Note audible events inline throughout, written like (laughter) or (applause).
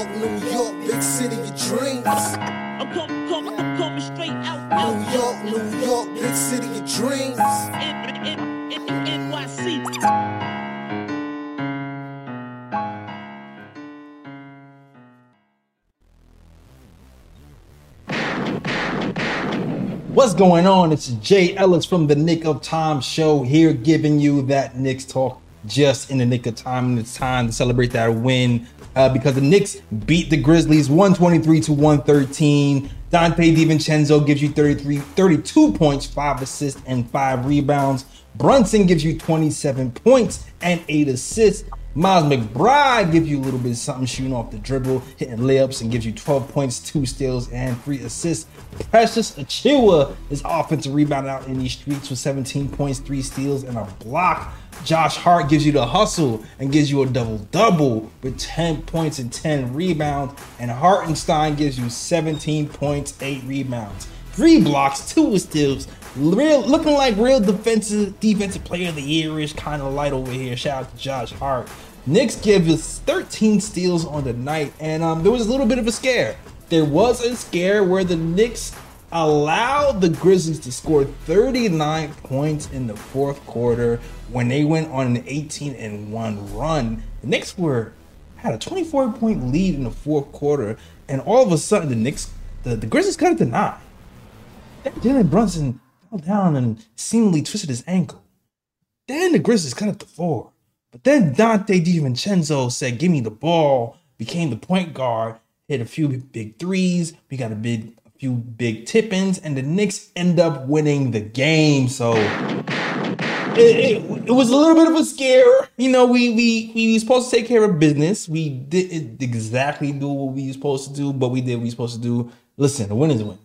York, New York, big city of dreams. I'm coming, coming, I'm coming straight out, out, New York, New York, big city of dreams. N- N- N- NYC. What's going on? It's Jay Ellis from the Knick of Time show here, giving you that Knicks talk just in the nick of time. And it's time to celebrate that win uh, because the Knicks beat the Grizzlies 123 to 113. Donte DiVincenzo gives you 33, 32 points, 5 assists, and 5 rebounds. Brunson gives you 27 points and 8 assists. Miles McBride gives you a little bit of something shooting off the dribble, hitting layups, and gives you 12 points, two steals, and three assists. Precious Achiuwa is offensive rebound out in these streets with 17 points, three steals, and a block. Josh Hart gives you the hustle and gives you a double double with 10 points and 10 rebounds. And Hartenstein gives you 17 points, 8 rebounds, three blocks, two steals. Real looking like real defensive defensive player of the year ish kind of light over here. Shout out to Josh Hart. Knicks give us 13 steals on the night, and um, there was a little bit of a scare. There was a scare where the Knicks allowed the Grizzlies to score 39 points in the fourth quarter when they went on an 18 and 1 run. The Knicks were had a 24 point lead in the fourth quarter, and all of a sudden the Knicks the, the Grizzlies cut it to nine. Jalen Brunson fell down and seemingly twisted his ankle. Then the Grizzlies cut it to four. But then Donte DiVincenzo said, Give me the ball, became the point guard, hit a few big threes. We got a big a few big tip-ins, and the Knicks end up winning the game. So it, it, it was a little bit of a scare. You know, we we we were supposed to take care of business. We didn't exactly do what we were supposed to do, but we did what we were supposed to do. Listen, a win is a win.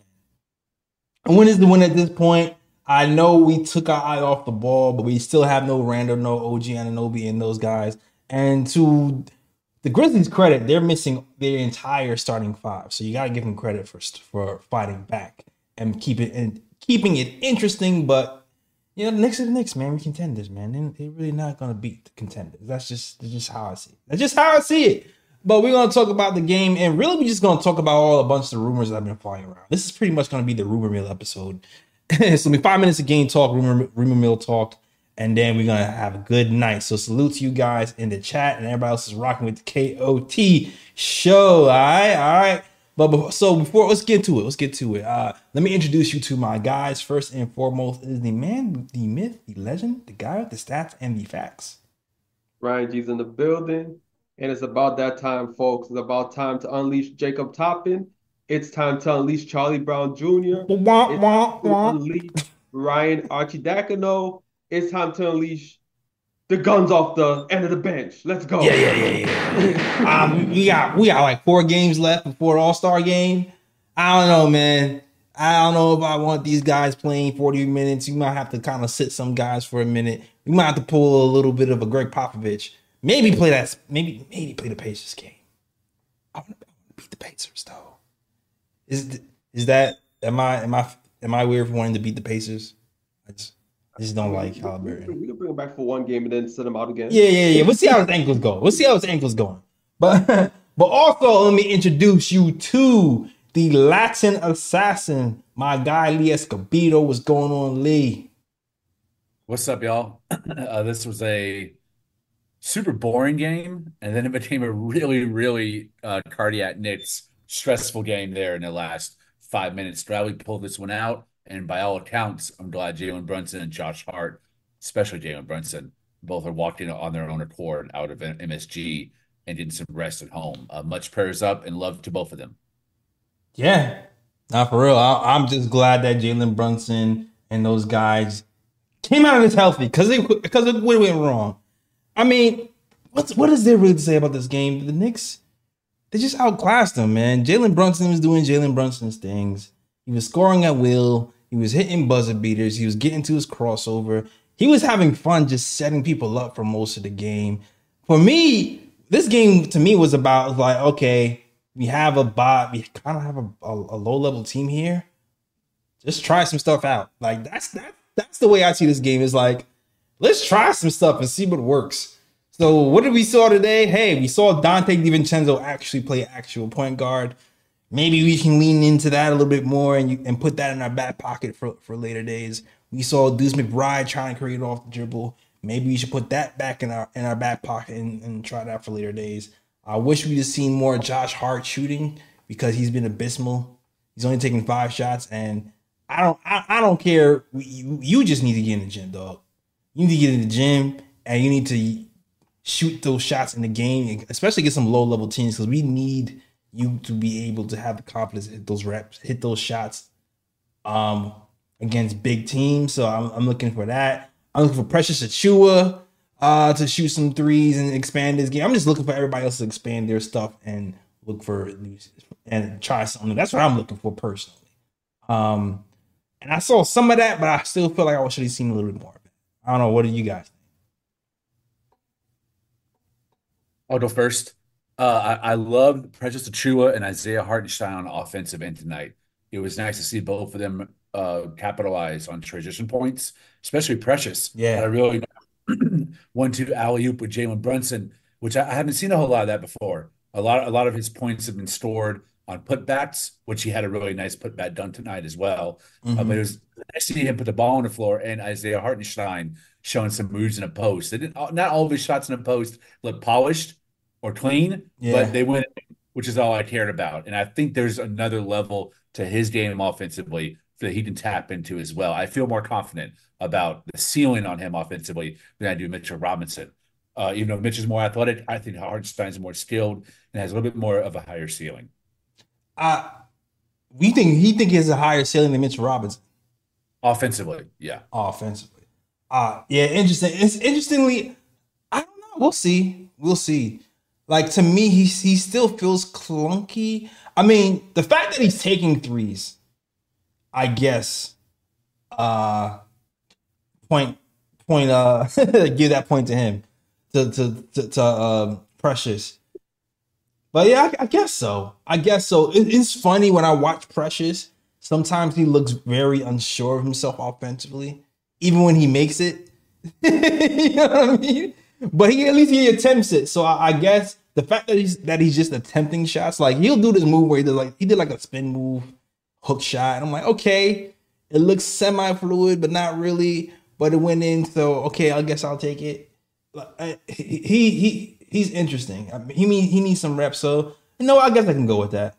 A win is the win at this point. I know we took our eye off the ball, but we still have no Randle, no OG Anunoby, and those guys. And to the Grizzlies' credit, they're missing their entire starting five. So you got to give them credit for for fighting back and keep it and keeping it interesting. But you know, the Knicks are the Knicks, man. We contenders, man. They, they're really not gonna beat the contenders. That's just that's just how I see it. That's just how I see it. But we're gonna talk about the game, and really, we're just gonna talk about all a bunch of rumors that have been flying around. This is pretty much gonna be the rumor mill episode. (laughs) so, be five minutes of game talk, rumor rumor mill talk, and then we're gonna have a good night. So, salute to you guys in the chat, and everybody else is rocking with the KOT show. All right, all right. But before, so before let's get to it, let's get to it. Uh, let me introduce you to my guys. First and foremost is the man, the myth, the legend, the guy with the stats and the facts. Ryan G's in the building. And it's about that time, folks. It's about time to unleash Jacob Toppin. It's time to unleash Charlie Brown Jr. Wah, It's wah, time to wah. unleash Ryan Arcidiacono. It's time to unleash the guns off the end of the bench. Let's go. Yeah, yeah, yeah, yeah. (laughs) um, we got we got like four games left before All Star game. I don't know, man. I don't know if I want these guys playing 40 minutes. You might have to kind of sit some guys for a minute. We might have to pull a little bit of a Gregg Popovich. Maybe play that. Maybe maybe play the Pacers game. I want to beat the Pacers though. Is is that am I am I am I weird for wanting to beat the Pacers? I just I just don't like We Haliburton. can we can bring him back for one game and then send him out again. Yeah, yeah, yeah. We'll see how his ankles go. We'll see how his ankles going. But (laughs) but also let me introduce you to the Latin assassin, my guy Lee Escobedo. What's going on, Lee? What's up, y'all? (clears throat) Uh, this was a super boring game, and then it became a really, really uh, cardiac Knicks stressful game there in the last five minutes. Bradley pulled this one out, and by all accounts, I'm glad Jalen Brunson and Josh Hart, especially Jalen Brunson, both are walking on their own accord out of MSG and getting some rest at home. Uh, much prayers up and love to both of them. Yeah, not for real. I, I'm just glad that Jalen Brunson and those guys came out of this healthy because they because it went wrong. I mean, what's what is there really to say about this game? The Knicks, they just outclassed them, man. Jalen Brunson was doing Jalen Brunson's things. He was scoring at will. He was hitting buzzer beaters. He was getting to his crossover. He was having fun just setting people up for most of the game. For me, this game to me was about like, okay, we have a bot, we kind of have a, a, a low level team here. Just try some stuff out. Like that's that that's the way I see this game is like, let's try some stuff and see what works. So what did we saw today? Hey, we saw Donte DiVincenzo actually play actual point guard. Maybe we can lean into that a little bit more and you, and put that in our back pocket for, for later days. We saw Deuce McBride trying to create off the dribble. Maybe we should put that back in our in our back pocket and, and try that for later days. I wish we'd have seen more Josh Hart shooting because he's been abysmal. He's only taking five shots, and I don't I, I don't care. You, you just need to get in the gym, dog. You need to get in the gym and you need to shoot those shots in the game, especially get some low level teams, because we need you to be able to have the confidence to hit those reps, hit those shots um, against big teams. So I'm, I'm looking for that. I'm looking for Precious Achiuwa uh, to shoot some threes and expand his game. I'm just looking for everybody else to expand their stuff and look for and try something. That's what I'm looking for personally. Um, and I saw some of that, but I still feel like I should have seen a little bit more. I don't know. What do you guys think? I'll go first. Uh, I, I love Precious Achiuwa and Isaiah Hartenstein on offensive end tonight. It was nice to see both of them uh, capitalize on transition points, especially Precious. Yeah. I really (clears throat) one two alley oop with Jalen Brunson, which I, I haven't seen a whole lot of that before. A lot, a lot of his points have been stored on putbacks, which he had a really nice putback done tonight as well. Uh, but it was nice to see him put the ball on the floor and Isaiah Hartenstein showing some moves in a post. They didn't, not all of his shots in a post look polished or clean, Yeah. but they went, which is all I cared about. And I think there's another level to his game offensively that he can tap into as well. I feel more confident about the ceiling on him offensively than I do Mitchell Robinson. Uh, even though Mitch is more athletic, I think Hartenstein's more skilled and has a little bit more of a higher ceiling. Uh, we think he think he has a higher ceiling than Mitch Robinson Offensively, yeah. offensively. Uh yeah, interesting. It's interestingly, I don't know. We'll see. We'll see. Like to me, he he still feels clunky. I mean, the fact that he's taking threes, I guess, uh, point point uh (laughs) give that point to him to to to, to um Precious. But yeah, I, I guess so. I guess so. It- it's funny when I watch Precious. Sometimes he looks very unsure of himself offensively, even when he makes it. (laughs) you know what I mean? But he at least he attempts it. So I, I guess the fact that he's that he's just attempting shots, like he'll do this move where he did like he did like a spin move, hook shot. And I'm like, okay, it looks semi-fluid, but not really. But it went in, so okay, I guess I'll take it. Like, he he he's interesting. I mean, he mean he needs some reps. So you know, I guess I can go with that.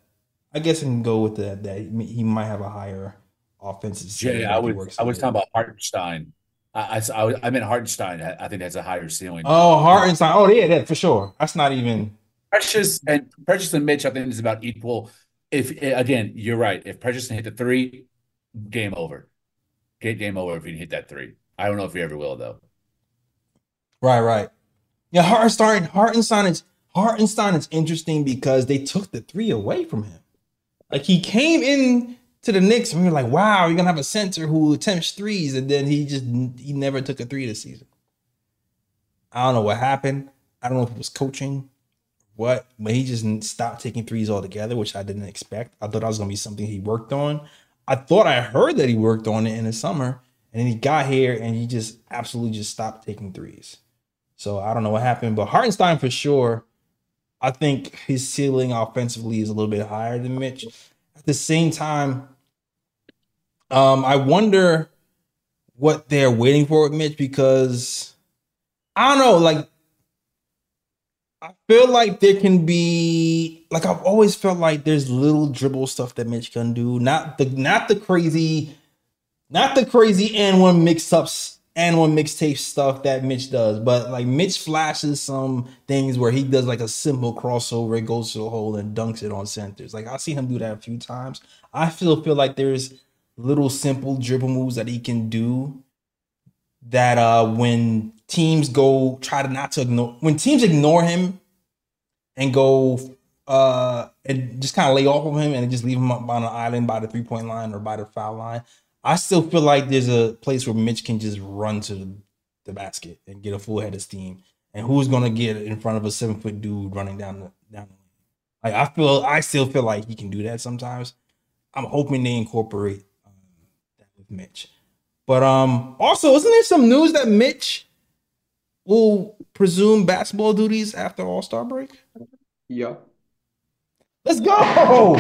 I guess I can go with that. That he might have a higher offensive. ceiling Jay, I was I was talking about Hartenstein. I, I, I, I meant Hartenstein. I, I think has a higher ceiling. Oh, Hartenstein. Oh, yeah, that for sure. That's not even. Precious and Precious and Mitch, I think is about equal. If eh, again, you're right. If Precious can hit the three, game over. Get game over if he can hit that three. I don't know if he ever will though. Right, right. Yeah, Hartenstein. Hartenstein is Hartenstein is interesting because they took the three away from him. Like he came in to the Knicks and we were like, "Wow, you're gonna have a center who attempts threes," and then he just he never took a three this season. I don't know what happened. I don't know if it was coaching, what, but he just stopped taking threes altogether, which I didn't expect. I thought that was gonna be something he worked on. I thought I heard that he worked on it in the summer, and then he got here and he just absolutely just stopped taking threes. So I don't know what happened, but Hartenstein for sure. I think his ceiling offensively is a little bit higher than Mitch. At the same time, um, I wonder what they're waiting for with Mitch because I don't know, like I feel like there can be like I've always felt like there's little dribble stuff that Mitch can do. Not the not the crazy, not the crazy and one mix ups and one mixtape stuff that Mitch does, but like Mitch flashes some things where he does like a simple crossover, it goes to the hole and dunks it on centers. Like I've seen him do that a few times. I still feel like there's little simple dribble moves that he can do that uh when teams go try to not to ignore when teams ignore him and go uh and just kind of lay off of him and just leave him up on an island by the three point line or by the foul line. I still feel like there's a place where Mitch can just run to the, basket and get a full head of steam. And who's gonna get in front of a seven foot dude running down the down the lane? Like I feel I still feel like he can do that sometimes. I'm hoping they incorporate um, that with Mitch. But um also isn't there some news that Mitch will presume basketball duties after All Star break. Yeah. Let's go.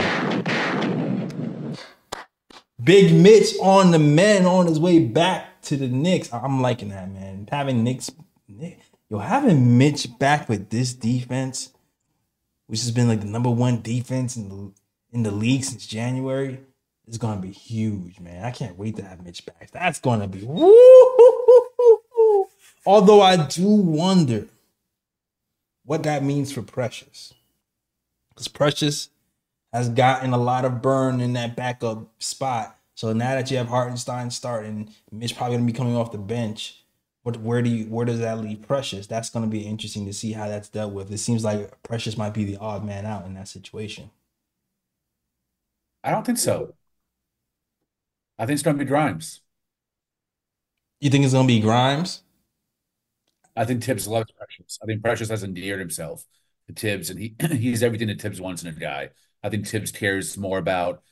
Big Mitch on the men on his way back to the Knicks. I'm liking that, man. Having Knicks, Nick- yo, having Mitch back with this defense, which has been like the number one defense in the in the league since January, is gonna be huge, man. I can't wait to have Mitch back. That's gonna be woo. Although I do wonder what that means for Precious. Because Precious has gotten a lot of burn in that backup spot. So now that you have Hartenstein starting, Mitch probably gonna be coming off the bench. What where do you where does that leave Precious? That's gonna be interesting to see how that's dealt with. It seems like Precious might be the odd man out in that situation. I don't think so. I think it's going to be Grimes. You think it's gonna be Grimes? I think Thibs loves Precious. I think Precious has endeared himself to Thibs, and he (clears throat) he's everything that Thibs wants in a guy. I think Thibs cares more about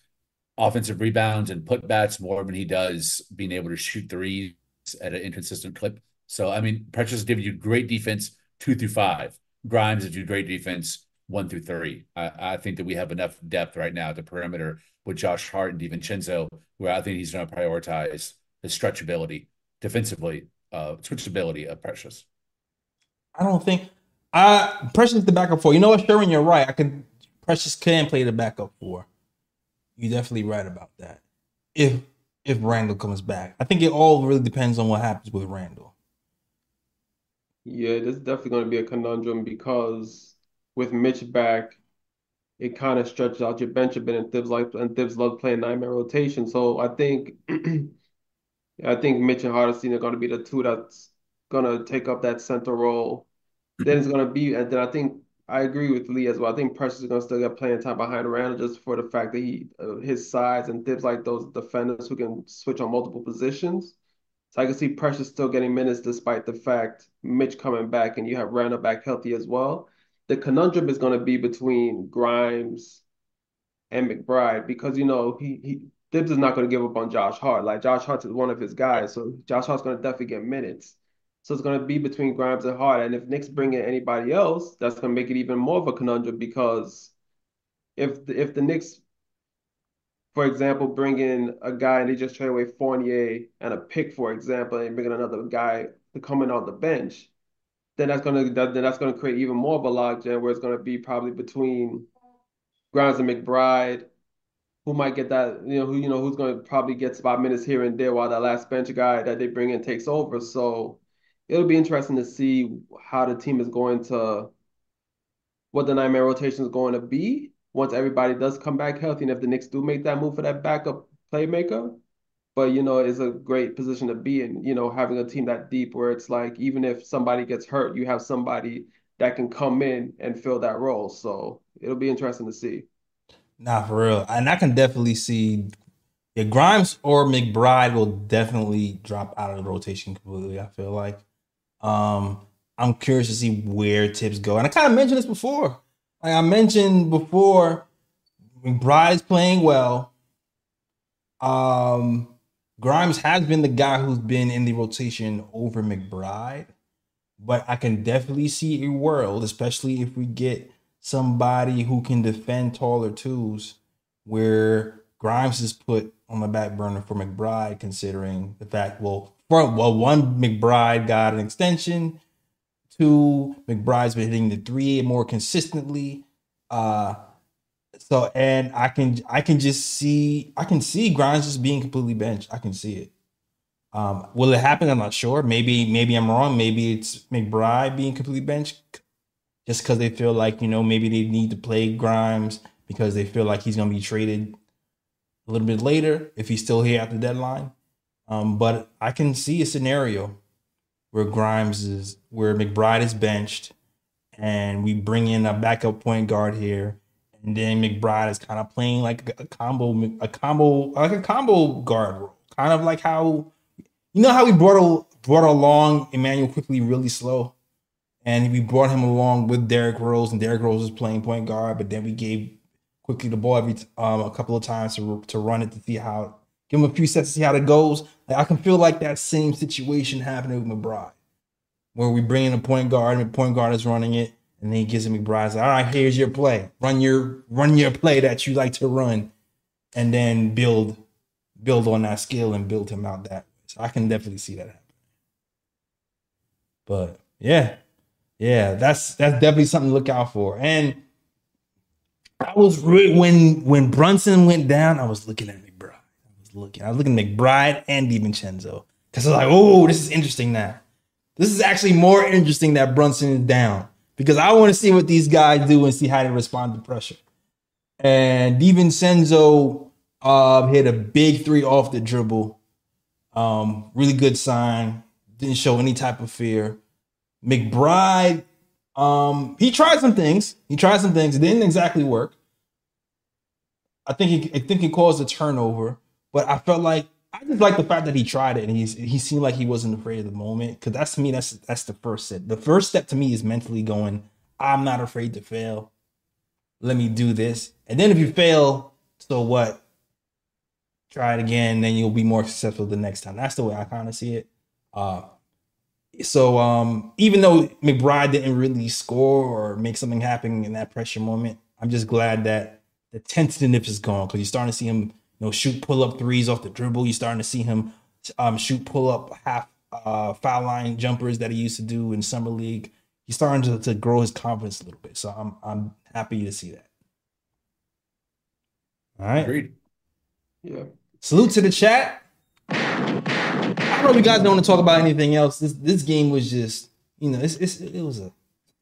offensive rebounds and putbacks more than he does being able to shoot threes at an inconsistent clip. So, I mean, Precious gives you great defense two through five. Grimes gives you great defense one through three. I, I think that we have enough depth right now at the perimeter with Josh Hart and DiVincenzo, where I think he's going to prioritize the stretchability defensively, uh, switchability of Precious. I don't think I Precious is the backup four. You know what, Sherwin, you're right. I can Precious can play the backup four. You're definitely right about that. If if Randle comes back. I think it all really depends on what happens with Randle. Yeah, this is definitely going to be a conundrum because with Mitch back, it kind of stretches out your bench a bit, and Thibs like and Thibs loves playing man rotation. So I think, (clears throat) I think Mitch and Hardesty are going to be the two that's going to take up that center role. Then it's going to be, and then I think I agree with Lee as well. I think Precious is going to still get playing time behind Randle just for the fact that he, uh, his size and Thibs like those defenders who can switch on multiple positions. So I can see Precious still getting minutes despite the fact Mitch coming back and you have Randle back healthy as well. The conundrum is going to be between Grimes and McBride because you know he he Thibs is not going to give up on Josh Hart. Like Josh Hart is one of his guys, so Josh Hart's going to definitely get minutes. So it's going to be between Grimes and Hart. And if Knicks bring in anybody else, that's going to make it even more of a conundrum because if the, if the Knicks for example, bring in a guy and they just trade away Fournier and a pick, for example, and bring in another guy to come in on the bench, then that's gonna that, then that's gonna create even more of a logjam where it's gonna be probably between Grimes and McBride, who might get that, you know, who you know who's gonna probably get spot minutes here and there while that last bench guy that they bring in takes over. So it'll be interesting to see how the team is going to what the nine man rotation is going to be once everybody does come back healthy and if the Knicks do make that move for that backup playmaker. But you know, it's a great position to be in, you know, having a team that deep where it's like even if somebody gets hurt, you have somebody that can come in and fill that role. So it'll be interesting to see. Nah, for real. And I can definitely see yeah, Grimes or McBride will definitely drop out of the rotation completely, I feel like. Um, I'm curious to see where Thibs go. And I kind of mentioned this before. Like I mentioned before, McBride's playing well. Um, Grimes has been the guy who's been in the rotation over McBride, but I can definitely see a world, especially if we get somebody who can defend taller twos, where Grimes is put on the back burner for McBride, considering the fact, well, well, one McBride got an extension, two McBride's been hitting the three more consistently. Uh, so and I can I can just see I can see Grimes just being completely benched. I can see it. Um, will it happen? I'm not sure. Maybe maybe I'm wrong. Maybe it's McBride being completely benched just because they feel like you know maybe they need to play Grimes because they feel like he's gonna be traded a little bit later if he's still here at the deadline. Um, but I can see a scenario where Grimes is where McBride is benched and we bring in a backup point guard here. And then McBride is kind of playing like a combo a combo like a combo guard role. Kind of like how you know how we brought brought along Immanuel Quickley really slow? And we brought him along with Derrick Rose and Derrick Rose was playing point guard but then we gave Quickley the ball every um, a couple of times to, to run it to see how give him a few sets to see how it goes like, I can feel like that same situation happening with McBride where we bring in a point guard and the point guard is running it, and then he gives it McBride. Like, All right, here's your play. Run your run your play that you like to run, and then build build on that skill and build him out that way. So I can definitely see that happen. But yeah, yeah, that's that's definitely something to look out for. And I was really when when Brunson went down, I was looking at looking, I was looking at McBride and DiVincenzo. Because I was like, oh, this is interesting now. This is actually more interesting that Brunson is down. Because I want to see what these guys do and see how they respond to pressure. And DiVincenzo uh, hit a big three off the dribble. Um, really good sign. Didn't show any type of fear. McBride, um, he tried some things. He tried some things. It didn't exactly work. I think he, I think he caused a turnover, but I felt like I just like the fact that he tried it and he's he seemed like he wasn't afraid of the moment. Because that's to me, that's that's the first step. The first step to me is mentally going, I'm not afraid to fail. Let me do this. And then if you fail, so what? Try it again, then you'll be more successful the next time. That's the way I kind of see it. Uh so um even though McBride didn't really score or make something happen in that pressure moment, I'm just glad that the tentativeness is gone because you're starting to see him, you know, shoot pull up threes off the dribble. You're starting to see him um shoot pull up half uh foul line jumpers that he used to do in summer league. He's starting to, to grow his confidence a little bit. So I'm I'm happy to see that. All right. Agreed. Yeah. Salute to the chat. I don't know if you guys don't want to talk about anything else. This this game was just, you know, it's, it's it was a.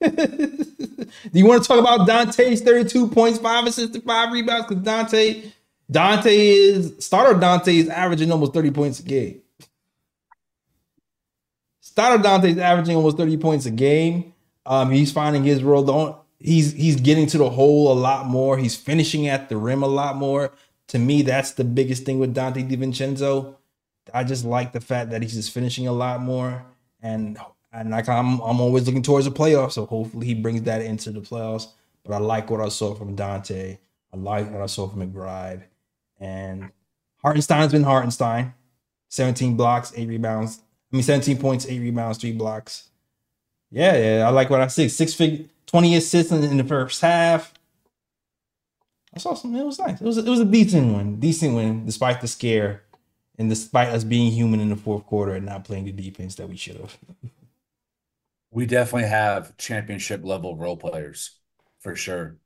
(laughs) Do you want to talk about Donte's 32 points, five assists, and five rebounds? Because Donte, Donte is starter Donte is averaging almost 30 points a game. Starter Donte is averaging almost 30 points a game. Um, he's finding his role. The he's he's getting to the hole a lot more. He's finishing at the rim a lot more. To me, that's the biggest thing with Donte DiVincenzo. I just like the fact that he's just finishing a lot more, and and like I'm I'm always looking towards the playoffs. So hopefully he brings that into the playoffs. But I like what I saw from Donte. I like what I saw from McBride, and Hartenstein's been Hartenstein. 17 blocks, eight rebounds. I mean, 17 points, eight rebounds, three blocks. Yeah, yeah, I like what I see. Six fig, 20 assists in, in the first half. I saw some. It was nice. It was it was a decent one, decent one, despite the scare, and despite us being human in the fourth quarter and not playing the defense that we should have. (laughs) We definitely have championship level role players for sure.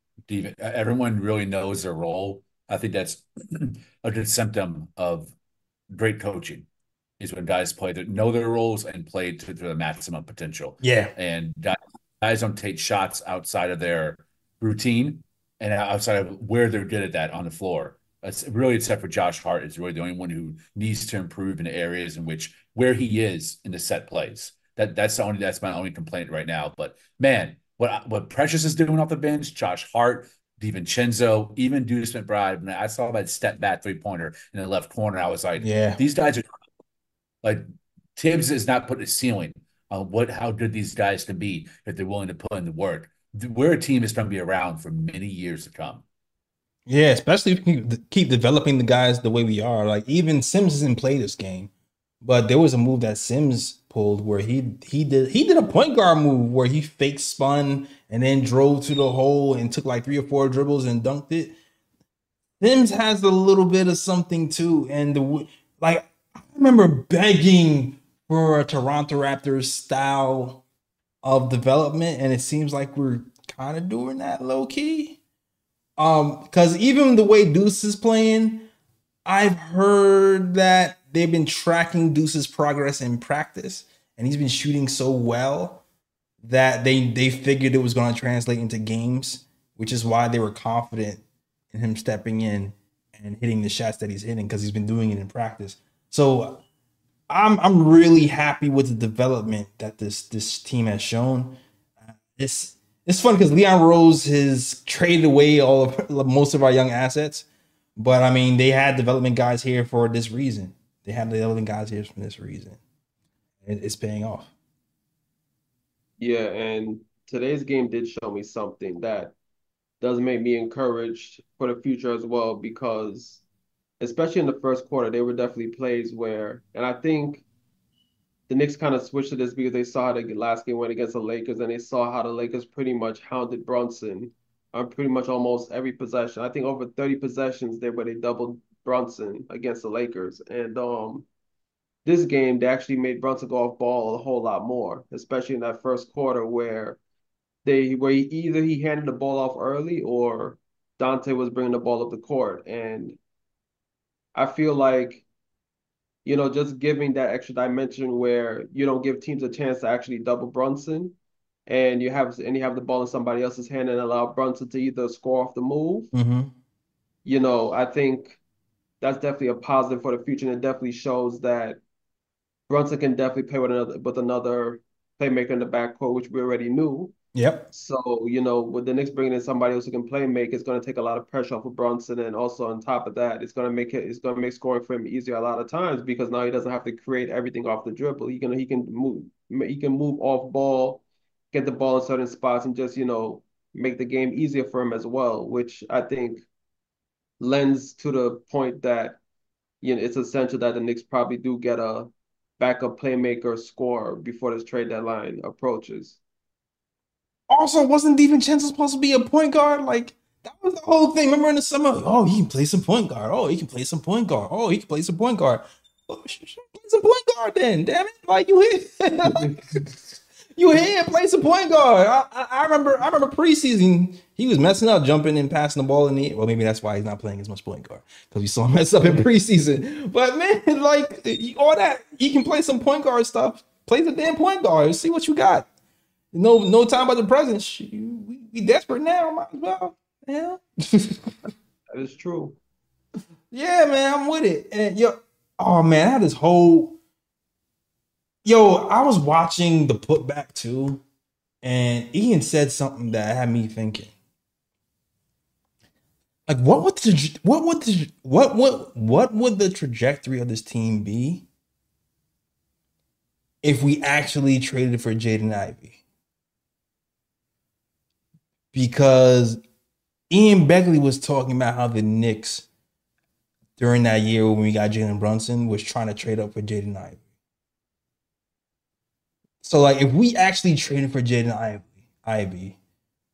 Everyone really knows their role. I think that's a good symptom of great coaching is when guys play that know their roles and play to, to the maximum potential. Yeah, And guys, guys don't take shots outside of their routine and outside of where they're good at that on the floor. It's really except for Josh Hart is really the only one who needs to improve in areas in which where he is in the set plays. That that's the only that's my only complaint right now. But man, what what Precious is doing off the bench, Josh Hart, DiVincenzo, even Deuce McBride. When I saw that step back three pointer in the left corner, I was like, Yeah. these guys are like Thibs is not putting a ceiling on what how good these guys can be if they're willing to put in the work. We're a team that's going to be around for many years to come. yeah. Especially if you keep- developing the guys the way we are. Like even Sims doesn't play this game, but there was a move that Sims pulled where he he did he did a point guard move where he fake spun and then drove to the hole and took like three or four dribbles and dunked it. Sims has a little bit of something too, and the like I remember begging for a Toronto Raptors style of development, and it seems like we're kind of doing that low key. Um, because even the way Deuce is playing, I've heard that they've been tracking Deuce's progress in practice, and he's been shooting so well that they they figured it was going to translate into games, which is why they were confident in him stepping in and hitting the shots that he's hitting because he's been doing it in practice. So I'm I'm really happy with the development that this this team has shown. Uh, It's it's fun because Leon Rose has traded away all of (laughs) most of our young assets, but I mean they had development guys here for this reason. They have had development guys here for this reason. It, it's paying off. Yeah, and today's game did show me something that does make me encouraged for the future as well because especially in the first quarter, they were definitely plays where, and I think the Knicks kind of switched to this because they saw the last game went against the Lakers and they saw how the Lakers pretty much hounded Brunson on pretty much almost every possession. I think over 30 possessions there where they doubled Brunson against the Lakers. And um this game they actually made Brunson go off ball a whole lot more, especially in that first quarter where they where he, either he handed the ball off early or Donte was bringing the ball up the court. And I feel like you know, just giving that extra dimension where you don't give teams a chance to actually double Brunson and you have and you have the ball in somebody else's hand and allow Brunson to either score off the move. Mm-hmm. You know, I think that's definitely a positive for the future, and it definitely shows that Brunson can definitely play with another with another playmaker in the backcourt, which we already knew. Yep. So, you know, with the Knicks bringing in somebody else who can play make, it's going to take a lot of pressure off of Brunson. And also on top of that, it's going to make it, it's going to make scoring for him easier a lot of times because now he doesn't have to create everything off the dribble. He can, he can move, he can move off ball, get the ball in certain spots and just, you know, make the game easier for him as well, which I think lends to the point that, you know, it's essential that the Knicks probably do get a backup playmaker scorer before this trade deadline approaches. Also, wasn't DiVincenzo supposed to be a point guard? Like that was the whole thing. Remember in the summer? Oh, he can play some point guard. Oh, he can play some point guard. Oh, he can play some point guard. Oh, play some point guard then. Damn it! Like you hit, (laughs) (laughs) you hit. Play some point guard. I, I, I remember. I remember preseason. He was messing up, jumping and passing the ball in the. Well, maybe that's why he's not playing as much point guard because we saw him mess up in (laughs) preseason. But man, (laughs) like all that, he can play some point guard stuff. Play the damn point guard. See what you got. No, no time about the present. We, we desperate now. Might as well. Yeah. That is true. (laughs) yeah, man, I'm with it. And yo, oh man, I had this whole. Yo, I was watching the putback too, and Ian said something that had me thinking. Like, what would the what would the what what what would the trajectory of this team be if we actually traded for Jaden Ivey? because Ian Begley was talking about how the Knicks during that year when we got Jalen Brunson was trying to trade up for Jaden Ivey. So like if we actually traded for Jaden Ivey,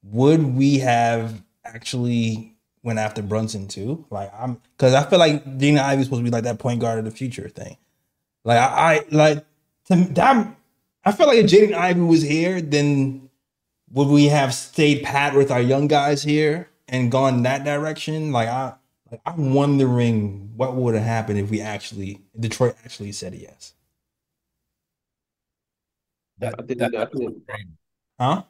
would we have actually went after Brunson too? Like I'm because I feel like Jaden Ivey's supposed to be like that point guard of the future thing. Like I, I like to that I feel like if Jaden Ivey was here, then would we have stayed pat with our young guys here and gone that direction? Like I, like I'm wondering what would have happened if we actually Detroit actually said yes. That, I think that- that- that was my dream. Huh?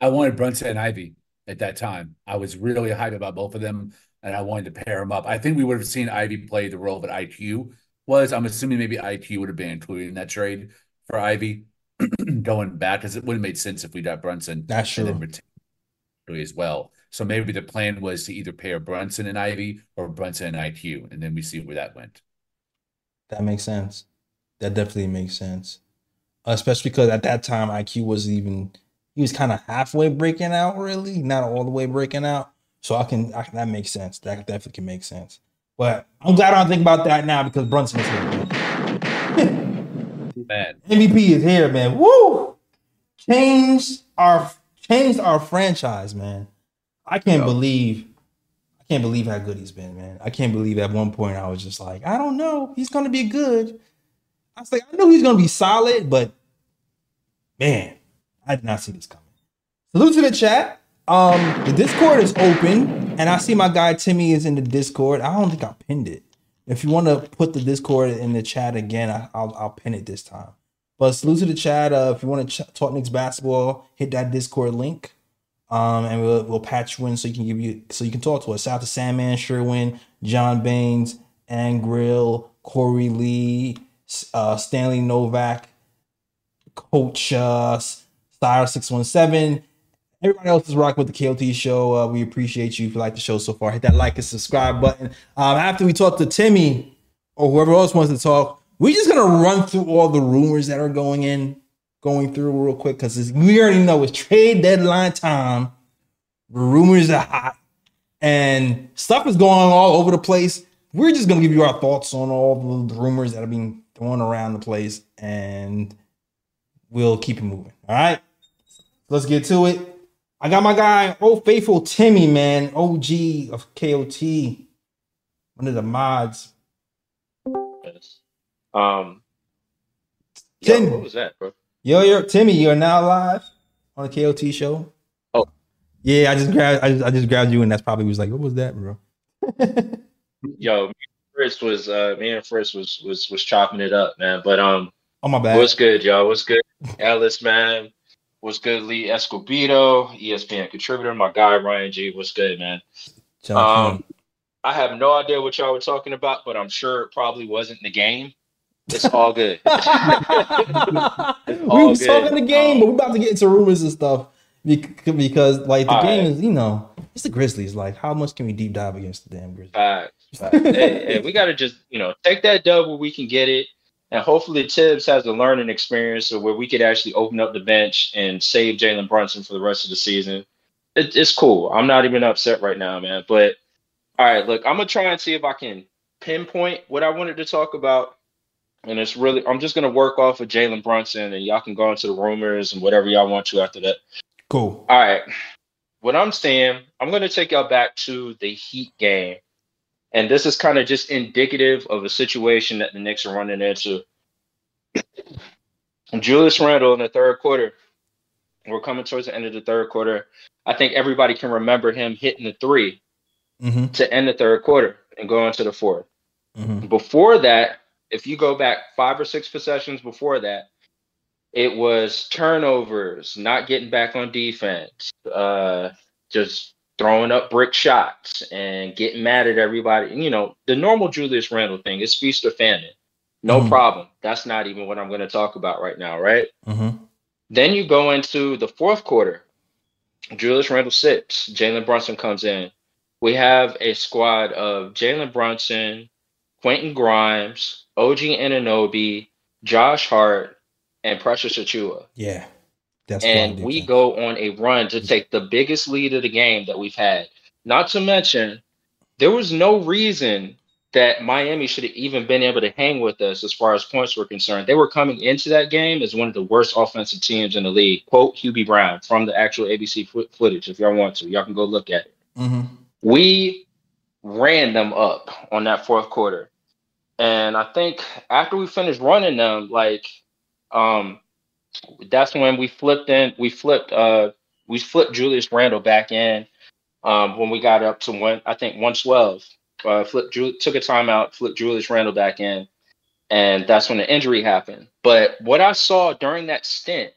I wanted Brunson and Ivey at that time. I was really hyped about both of them, and I wanted to pair them up. I think we would have seen Ivey play the role that IQ was. I'm assuming maybe IQ would have been included in that trade for Ivey (clears throat) going back, because it would have made sense if we got Brunson That's and then true. retain Ivey as well. So maybe the plan was to either pair Brunson and Ivey or Brunson and IQ, and then we see where that went. That makes sense. That definitely makes sense. Especially because at that time IQ was even he was kind of halfway breaking out, really, not all the way breaking out. So I can, I can that makes sense. That definitely can make sense. But I'm glad I don't think about that now because Brunson is here. Man, (laughs) MVP is here, man. Woo! Changed our changed our franchise, man. I can't Yeah. believe I can't believe how good he's been, man. I can't believe at one point I was just like, I don't know, he's gonna be good. I was like, I know he's gonna be solid, but man, I did not see this coming. Salute to the chat. Um, the Discord is open, and I see my guy Timmy is in the Discord. I don't think I pinned it. If you want to put the Discord in the chat again, I, I'll I'll pin it this time. But salute to the chat. Uh, if you want to ch- talk Knicks basketball, hit that Discord link, um, and we'll we'll patch you in so you can give you so you can talk to us. Shout out to Sandman Sherwin, John Baines, and Grill, Corey Lee, uh, Stanley Novak, Coach uh, Sire six one seven. Everybody else is rocking with the KOT show. Uh, we appreciate you if you like the show so far. Hit that like and subscribe button. Um, after we talk to Timmy or whoever else wants to talk, we're just gonna run through all the rumors that are going in, going through real quick because we already know it's trade deadline time. Rumors are hot and stuff is going all over the place. We're just gonna give you our thoughts on all the rumors that are being going around the place, and we'll keep it moving. All right, let's get to it. I got my guy, old faithful Timmy, man, OG of KOT, one of the mods. Yes. Um, yo, what was that, bro? Yo, yo, Timmy, you're now live on the KOT show. Oh. yeah, I just grabbed, I just, I just grabbed you, and that's probably was like, what was that, bro? Yo, Fritz was uh, me and Fritz was was was chopping it up, man. But um, Oh my bad. what's good, y'all? What's good, Ellis, man? What's good, Lee Escobedo, ESPN contributor, my guy Ryan G. What's good, man? Shout out to Um, I have no idea what y'all were talking about, but I'm sure it probably wasn't the game. It's all good. (laughs) we all was good. talking the game, Um, but we're about to get into rumors and stuff because, like, the game right. is, you know, it's the Grizzlies. Like, how much can we deep dive against the damn Grizzlies? Facts, facts. hey, hey, we got to just, you know, take that dub where we can get it. And hopefully Thibs has a learning experience where we could actually open up the bench and save Jalen Brunson for the rest of the season. It, it's cool. I'm not even upset right now, man. But all right, look, I'm going to try and see if I can pinpoint what I wanted to talk about. And it's really, I'm just going to work off of Jalen Brunson and y'all can go into the rumors and whatever y'all want to after that. Cool. All right. What I'm saying, I'm going to take y'all back to the Heat game. And this is kind of just indicative of a situation that the Knicks are running into. (coughs) Julius Randle in the third quarter. We're coming towards the end of the third quarter. I think everybody can remember him hitting the three Mm-hmm. to end the third quarter and go into the fourth. Mm-hmm. Before that, if you go back five or six possessions before that, it was turnovers, not getting back on defense, uh, just throwing up brick shots and getting mad at everybody. You know, the normal Julius Randle thing is feast or famine. No Mhm. problem. That's not even what I'm going to talk about right now, right? Mm-hmm. Then you go into the fourth quarter. Julius Randle sits. Jalen Brunson comes in. We have a squad of Jalen Brunson, Quentin Grimes, OG Anunoby, Josh Hart, and Precious Achiuwa. Yeah. That's And we go on a run to take the biggest lead of the game that we've had. Not to mention, there was no reason that Miami should have even been able to hang with us as far as points were concerned. They were coming into that game as one of the worst offensive teams in the league. Quote Hubie Brown from the actual ABC footage if y'all want to. Y'all can go look at it. Mm-hmm. We ran them up on that fourth quarter. And I think after we finished running them, like um that's when we flipped in we flipped uh we flipped Julius Randle back in um when we got up to one I think 112. Uh flipped took a timeout, flipped Julius Randle back in, and that's when the injury happened. But what I saw during that stint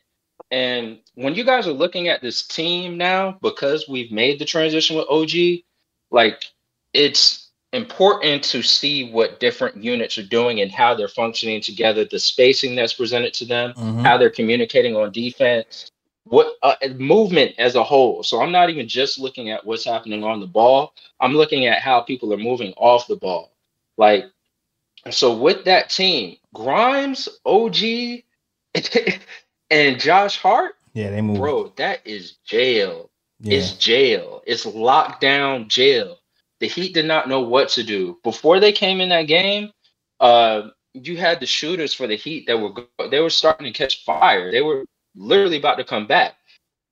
and when you guys are looking at this team now, because we've made the transition with OG, like it's important to see what different units are doing and how they're functioning together, the spacing that's presented to them, Mm-hmm. how they're communicating on defense, what uh, movement as a whole. So I'm not even just looking at what's happening on the ball. I'm looking at how people are moving off the ball. Like, so with that team, Grimes, OG, (laughs) and Josh Hart, Yeah, they move. bro, that is jail. yeah. It's jail. It's lockdown jail. The Heat did not know what to do before they came in that game. Uh, you had the shooters for the Heat that were they were starting to catch fire. They were literally about to come back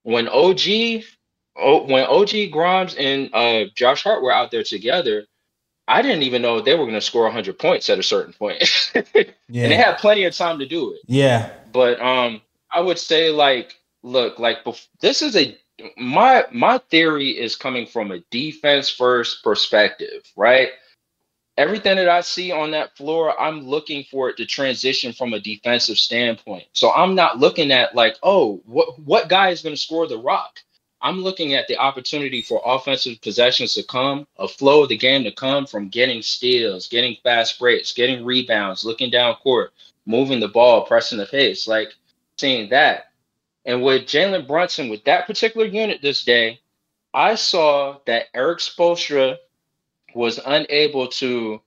when OG, oh, when OG Grimes and uh, Josh Hart were out there together. I didn't even know they were going to score 100 points at a certain point. yeah. (laughs) and they had plenty of time to do it yeah. but um i would say like look like bef- this is a my my theory is coming from a defense first perspective right? Everything that i see on that floor i'm looking for it to transition from a defensive standpoint. So i'm not looking at like oh what what guy is going to score the rock? I'm looking at the opportunity for offensive possessions to come a flow of the game to come from getting steals getting fast breaks getting rebounds looking down court moving the ball, pressing the pace, like seeing that. And with Jalen Brunson, with that particular unit this day, I saw that Erik Spoelstra was unable to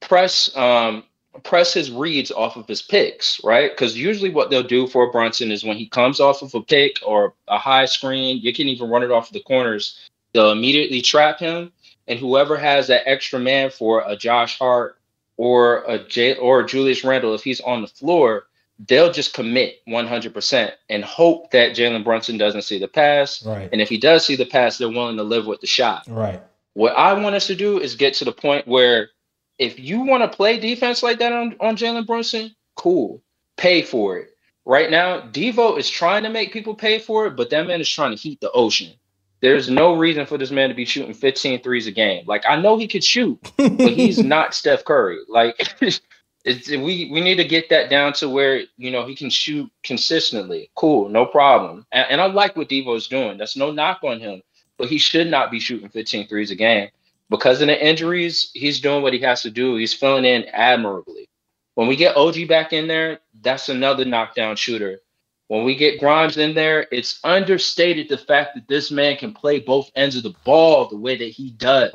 press um, press his reads off of his picks, right? Because usually what they'll do for Brunson is when he comes off of a pick or a high screen, you can even run it off the corners. They'll immediately trap him, and whoever has that extra man for a Josh Hart or a J or Julius Randle, if he's on the floor, they'll just commit 100% and hope that Jalen Brunson doesn't see the pass. Right. And if he does see the pass, they're willing to live with the shot. Right. What I want us to do is get to the point where if you want to play defense like that on, on Jalen Brunson, cool. Pay for it. Right now, Devo is trying to make people pay for it, but that man is trying to heat the ocean. There's no reason for this man to be shooting 15 threes a game. Like I know he could shoot, but he's (laughs) not Steph Curry. Like (laughs) it's we we need to get that down to where you know he can shoot consistently. Cool, no problem. And, and I like what Devo's doing. That's no knock on him, but he should not be shooting 15 threes a game because of the injuries. He's doing what he has to do. He's filling in admirably. When we get OG back in there, that's another knockdown shooter. When we get Grimes in there, it's understated the fact that this man can play both ends of the ball the way that he does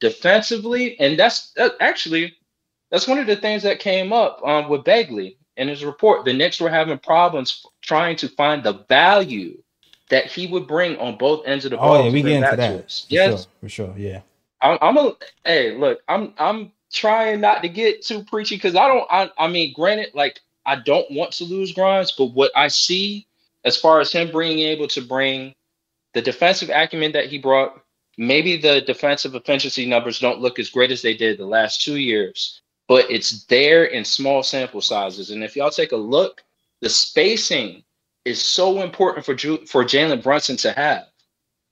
defensively, and that's that actually that's one of the things that came up um, with Begley in his report. The Knicks were having problems trying to find the value that he would bring on both ends of the ball. Oh yeah, we get into that. For Yes, sure. For sure. Yeah. I'm, I'm a hey, look, I'm I'm trying not to get too preachy because I don't I, I mean, granted, like I don't want to lose Grimes, but what I see as far as him being able to bring the defensive acumen that he brought, maybe the defensive efficiency numbers don't look as great as they did the last two years, but it's there in small sample sizes. And if y'all take a look, the spacing is so important for Ju- for Jalen Brunson to have.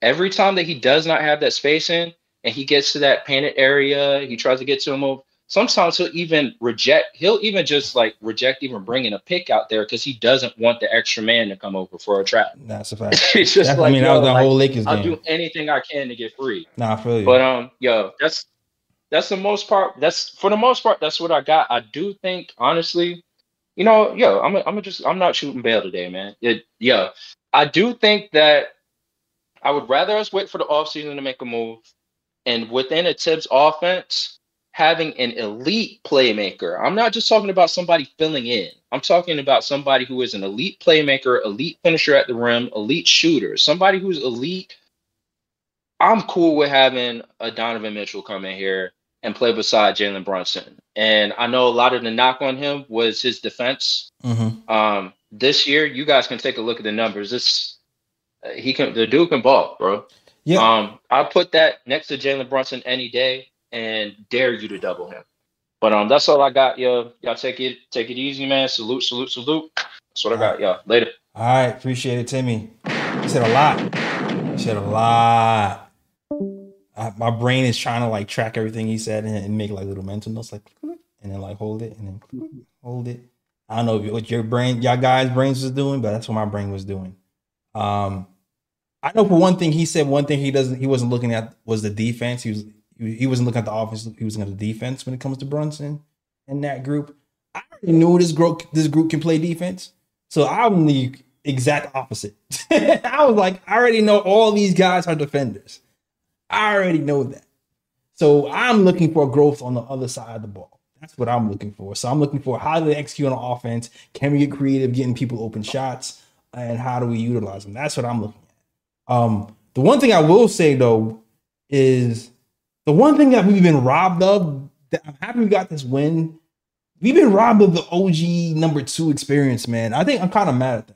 Every time that he does not have that spacing and he gets to that painted area, he tries to get to a move. Sometimes he'll even reject. He'll even just like reject even bringing a pick out there because he doesn't want the extra man to come over for a trap. That's a (laughs) fact. It's just That's- like I mean, that yo, was the like, whole Lakers game. I'll do anything I can to get free. Nah, I feel you. But um, yo, that's that's the most part. That's for the most part. That's what I got. I do think, honestly, you know, yo, I'm a, I'm a just I'm not shooting bail today, man. It, yeah, I do think that I would rather us wait for the offseason to make a move, and within a Thibs offense, having an elite playmaker. I'm not just talking about somebody filling in. I'm talking about somebody who is an elite playmaker, elite finisher at the rim, elite shooter, somebody who's elite. I'm cool with having a Donovan Mitchell come in here and play beside Jalen Brunson. And I know a lot of the knock on him was his defense. Mhm. Um, this year, you guys can take a look at the numbers. This uh, he can the dude can ball, bro. Yeah. Um, I put that next to Jalen Brunson any day and dare you to double him. But um, that's all I got, yo. Y'all take it, take it easy, man. Salute, salute, salute. That's what I got, y'all. Later. All right, appreciate it, Timmy. You said a lot. You said a lot. I, my brain is trying to like track everything he said and, and make like little mental notes, like, and then like hold it and then hold it. I don't know what your brain, y'all guys' brains was doing, but that's what my brain was doing. Um, I know for one thing, he said one thing he doesn't, he wasn't looking at was the defense. He was, he, wasn't looking at the offense. He was looking at the defense when it comes to Brunson and that group. I already knew this group, this group can play defense. So I'm the exact opposite. (laughs) I was like, I already know all these guys are defenders. I already know that. So I'm looking for growth on the other side of the ball. That's what I'm looking for. So I'm looking for how do they execute on offense? Can we get creative getting people open shots? And how do we utilize them? That's what I'm looking at. Um, the one thing I will say though is the one thing that we've been robbed of. That I'm happy we got this win. We've been robbed of the OG number two experience, man. I think I'm kind of mad at that.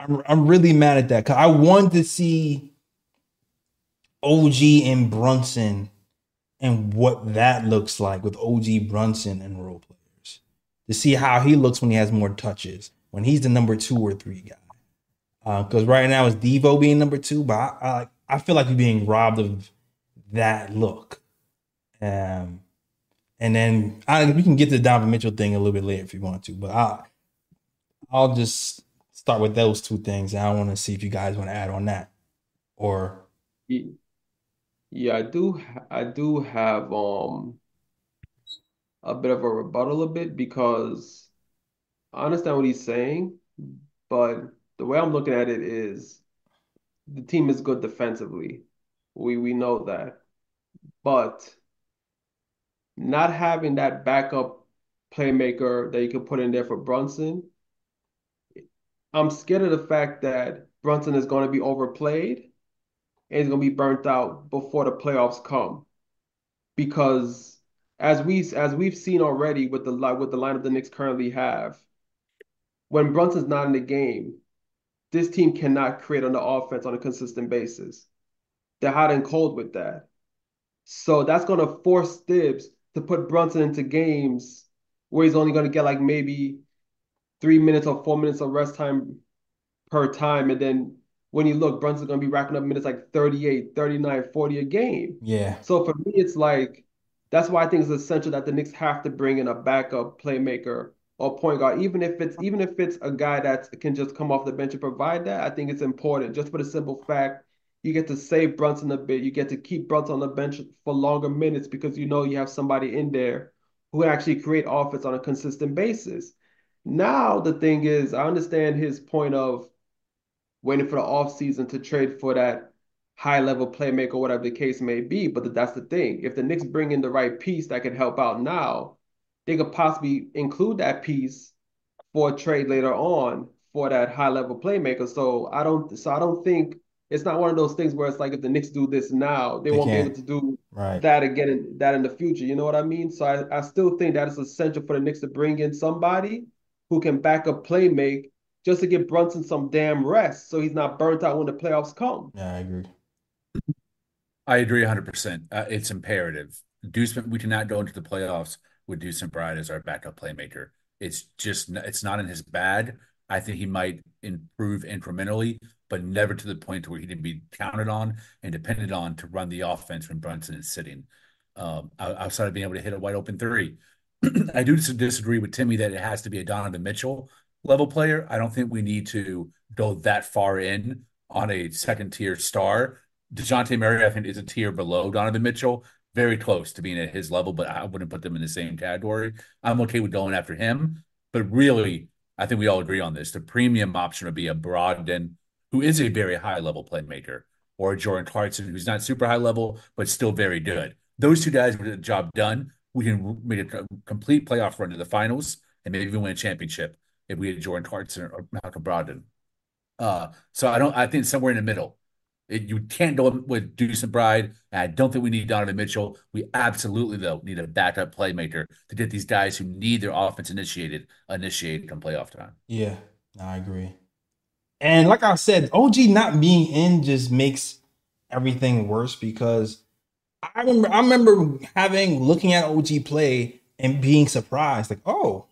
I'm I'm really mad at that because I wanted to see OG and Brunson and what that looks like with OG Brunson and role players to see how he looks when he has more touches when he's the number two or three guy. Because right now it's Devo being number two, but I, I I feel like we're being robbed of that look. Um, and then I, we can get to the Donovan Mitchell thing a little bit later if you want to, but I I'll just start with those two things. I want to see if you guys want to add on that or Yeah, I do I do have um a bit of a rebuttal a bit because I understand what he's saying, but the way I'm looking at it is the team is good defensively. We we know that. But not having that backup playmaker that you can put in there for Brunson, I'm scared of the fact that Brunson is going to be overplayed he's going to be burnt out before the playoffs come. Because as we as we've seen already with the with the lineup the Knicks currently have, when Brunson's not in the game, this team cannot create on the offense on a consistent basis. They're hot and cold with that. So that's going to force Thibs to put Brunson into games where he's only going to get like maybe three minutes or four minutes of rest time per time. And then when you look, Brunson's going to be racking up minutes like 38, 39, 40 a game. Yeah. So for me, it's like that's why I think it's essential that the Knicks have to bring in a backup playmaker or point guard, even if it's even if it's a guy that can just come off the bench and provide that. I think it's important just for the simple fact you get to save Brunson a bit. You get to keep Brunson on the bench for longer minutes because you know you have somebody in there who actually create offense on a consistent basis. Now the thing is, I understand his point of waiting for the offseason to trade for that high level playmaker, whatever the case may be. But that's the thing. If the Knicks bring in the right piece that can help out now, they could possibly include that piece for a trade later on for that high level playmaker. So I don't so I don't think it's not one of those things where it's like if the Knicks do this now, they, They won't can't. be able to do Right. that again in, that in the future. You know what I mean? So I, I still think that it's essential for the Knicks to bring in somebody who can back up play make just to give Brunson some damn rest so he's not burnt out when the playoffs come. Yeah, I agree. I agree 100%. Uh, it's imperative. Deuce, we cannot go into the playoffs with Deuce McBride as our backup playmaker. It's just, it's not in his bag. I think he might improve incrementally, but never to the point where he can be counted on and depended on to run the offense when Brunson is sitting. Um, o- outside of being able to hit a wide open three. (clears throat) I do disagree with Timmy that it has to be a Donovan Mitchell level player. I don't think we need to go that far in on a second tier star. Dejounte Murray, I think, is a tier below Donovan Mitchell, very close to being at his level, but I wouldn't put them in the same category. I'm okay with going after him, but really, I think we all agree on this. The premium option would be a Brogdon, who is a very high level playmaker, or Jordan Clarkson, who's not super high level, but still very good. Those two guys would get the job done. We can make a complete playoff run to the finals and maybe even win a championship if we had Jordan Clarkson or Malcolm Brogdon. Uh, so I don't. I think somewhere in the middle. It, you can't go with Deuce. And I don't think we need Donovan Mitchell. We absolutely though need a backup playmaker to get these guys who need their offense initiated initiated come playoff time. Yeah, I agree. And like I said, OG not being in just makes everything worse because I remember I remember having looking at OG play and being surprised, like, oh,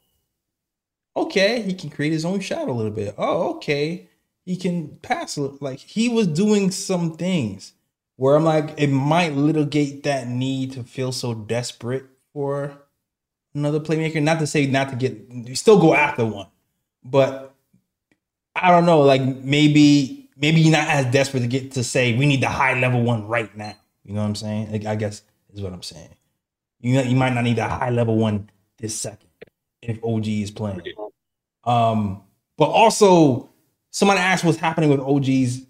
okay, he can create his own shot a little bit. Oh, okay, he can pass. Like he was doing some things where I'm like, it might litigate that need to feel so desperate for another playmaker. Not to say not to get, you still go after one, but I don't know. Like maybe maybe you're not as desperate to get to say we need the high level one right now. You know what I'm saying? Like, I guess is what I'm saying. You know, you might not need a high level one this second if OG is playing. Um, but also somebody asked what's happening with OG's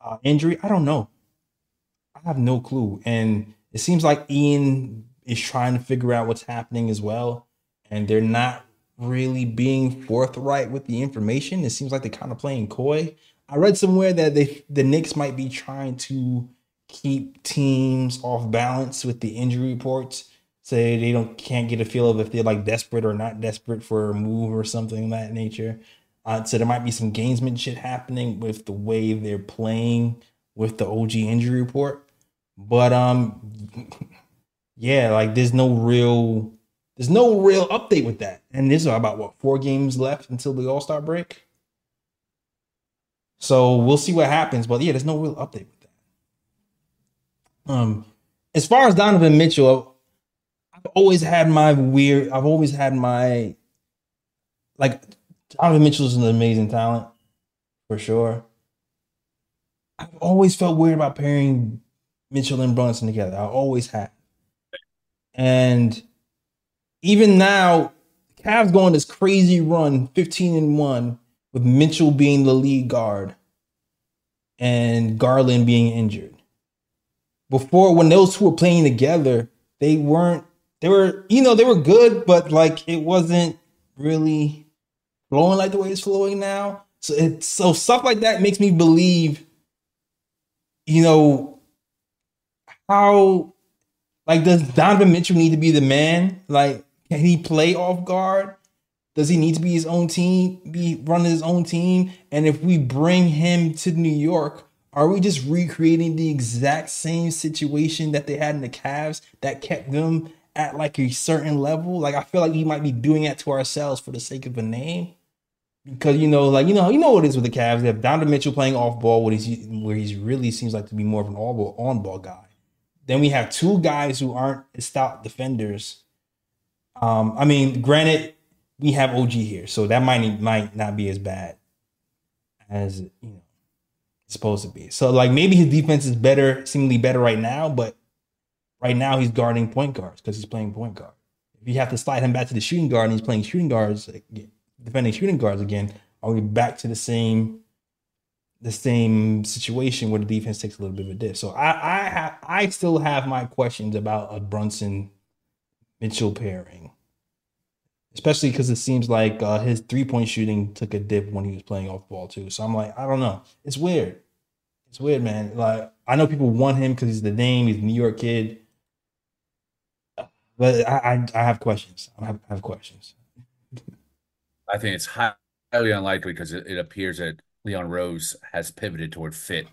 uh, injury. I don't know. I have no clue, and it seems like Ian is trying to figure out what's happening as well, and they're not really being forthright with the information. It seems like they're kind of playing coy. I read somewhere that they the Knicks might be trying to keep teams off balance with the injury reports, so they don't can't get a feel of if they're like desperate or not desperate for a move or something of that nature. Uh, so there might be some gamesmanship shit happening with the way they're playing with the OG injury report. But um, (laughs) yeah, like there's no real there's no real update with that. And there's about what four games left until the All Star break. So we'll see what happens. But yeah, there's no real update with that. Um, as far as Donovan Mitchell, always had my weird. I've always had my like Donovan Mitchell is an amazing talent for sure. I've always felt weird about pairing Mitchell and Brunson together. I always have. And even now, Cavs going this crazy run, 15 and 1, with Mitchell being the lead guard and Garland being injured. Before, when those two were playing together, they weren't, they were, you know, they were good, but like it wasn't really flowing like the way it's flowing now. So it's so stuff like that makes me believe, you know, how Like, does Donovan Mitchell need to be the man? Like, can he play off guard? Does he need to be his own team, be running his own team? And if we bring him to New York, are we just recreating the exact same situation that they had in the Cavs that kept them at like a certain level? Like I feel like we might be doing that to ourselves for the sake of a name. Because you know, like you know, you know what it is with the Cavs. They have Donovan Mitchell playing off ball, where he's where he's really seems like to be more of an all ball on ball guy. Then we have two guys who aren't stout defenders. Um, I mean, granted, we have OG here, so that might might not be as bad as you know it's supposed to be. So like maybe his defense is better, seemingly better right now, but right now he's guarding point guards because he's playing point guard. If you have to slide him back to the shooting guard and he's playing shooting guards, defending shooting guards again, are we back to the same the same situation where the defense takes a little bit of a dip? So I I have I still have my questions about a Brunson Mitchell pairing especially because it seems like uh, his three point shooting took a dip when he was playing off ball too. So I'm like, I don't know. It's weird. It's weird, man. Like I know people want him because he's the name. He's a New York kid, but I I, I have questions. I have, I have questions. I think it's highly unlikely because it, it appears that Leon Rose has pivoted toward fit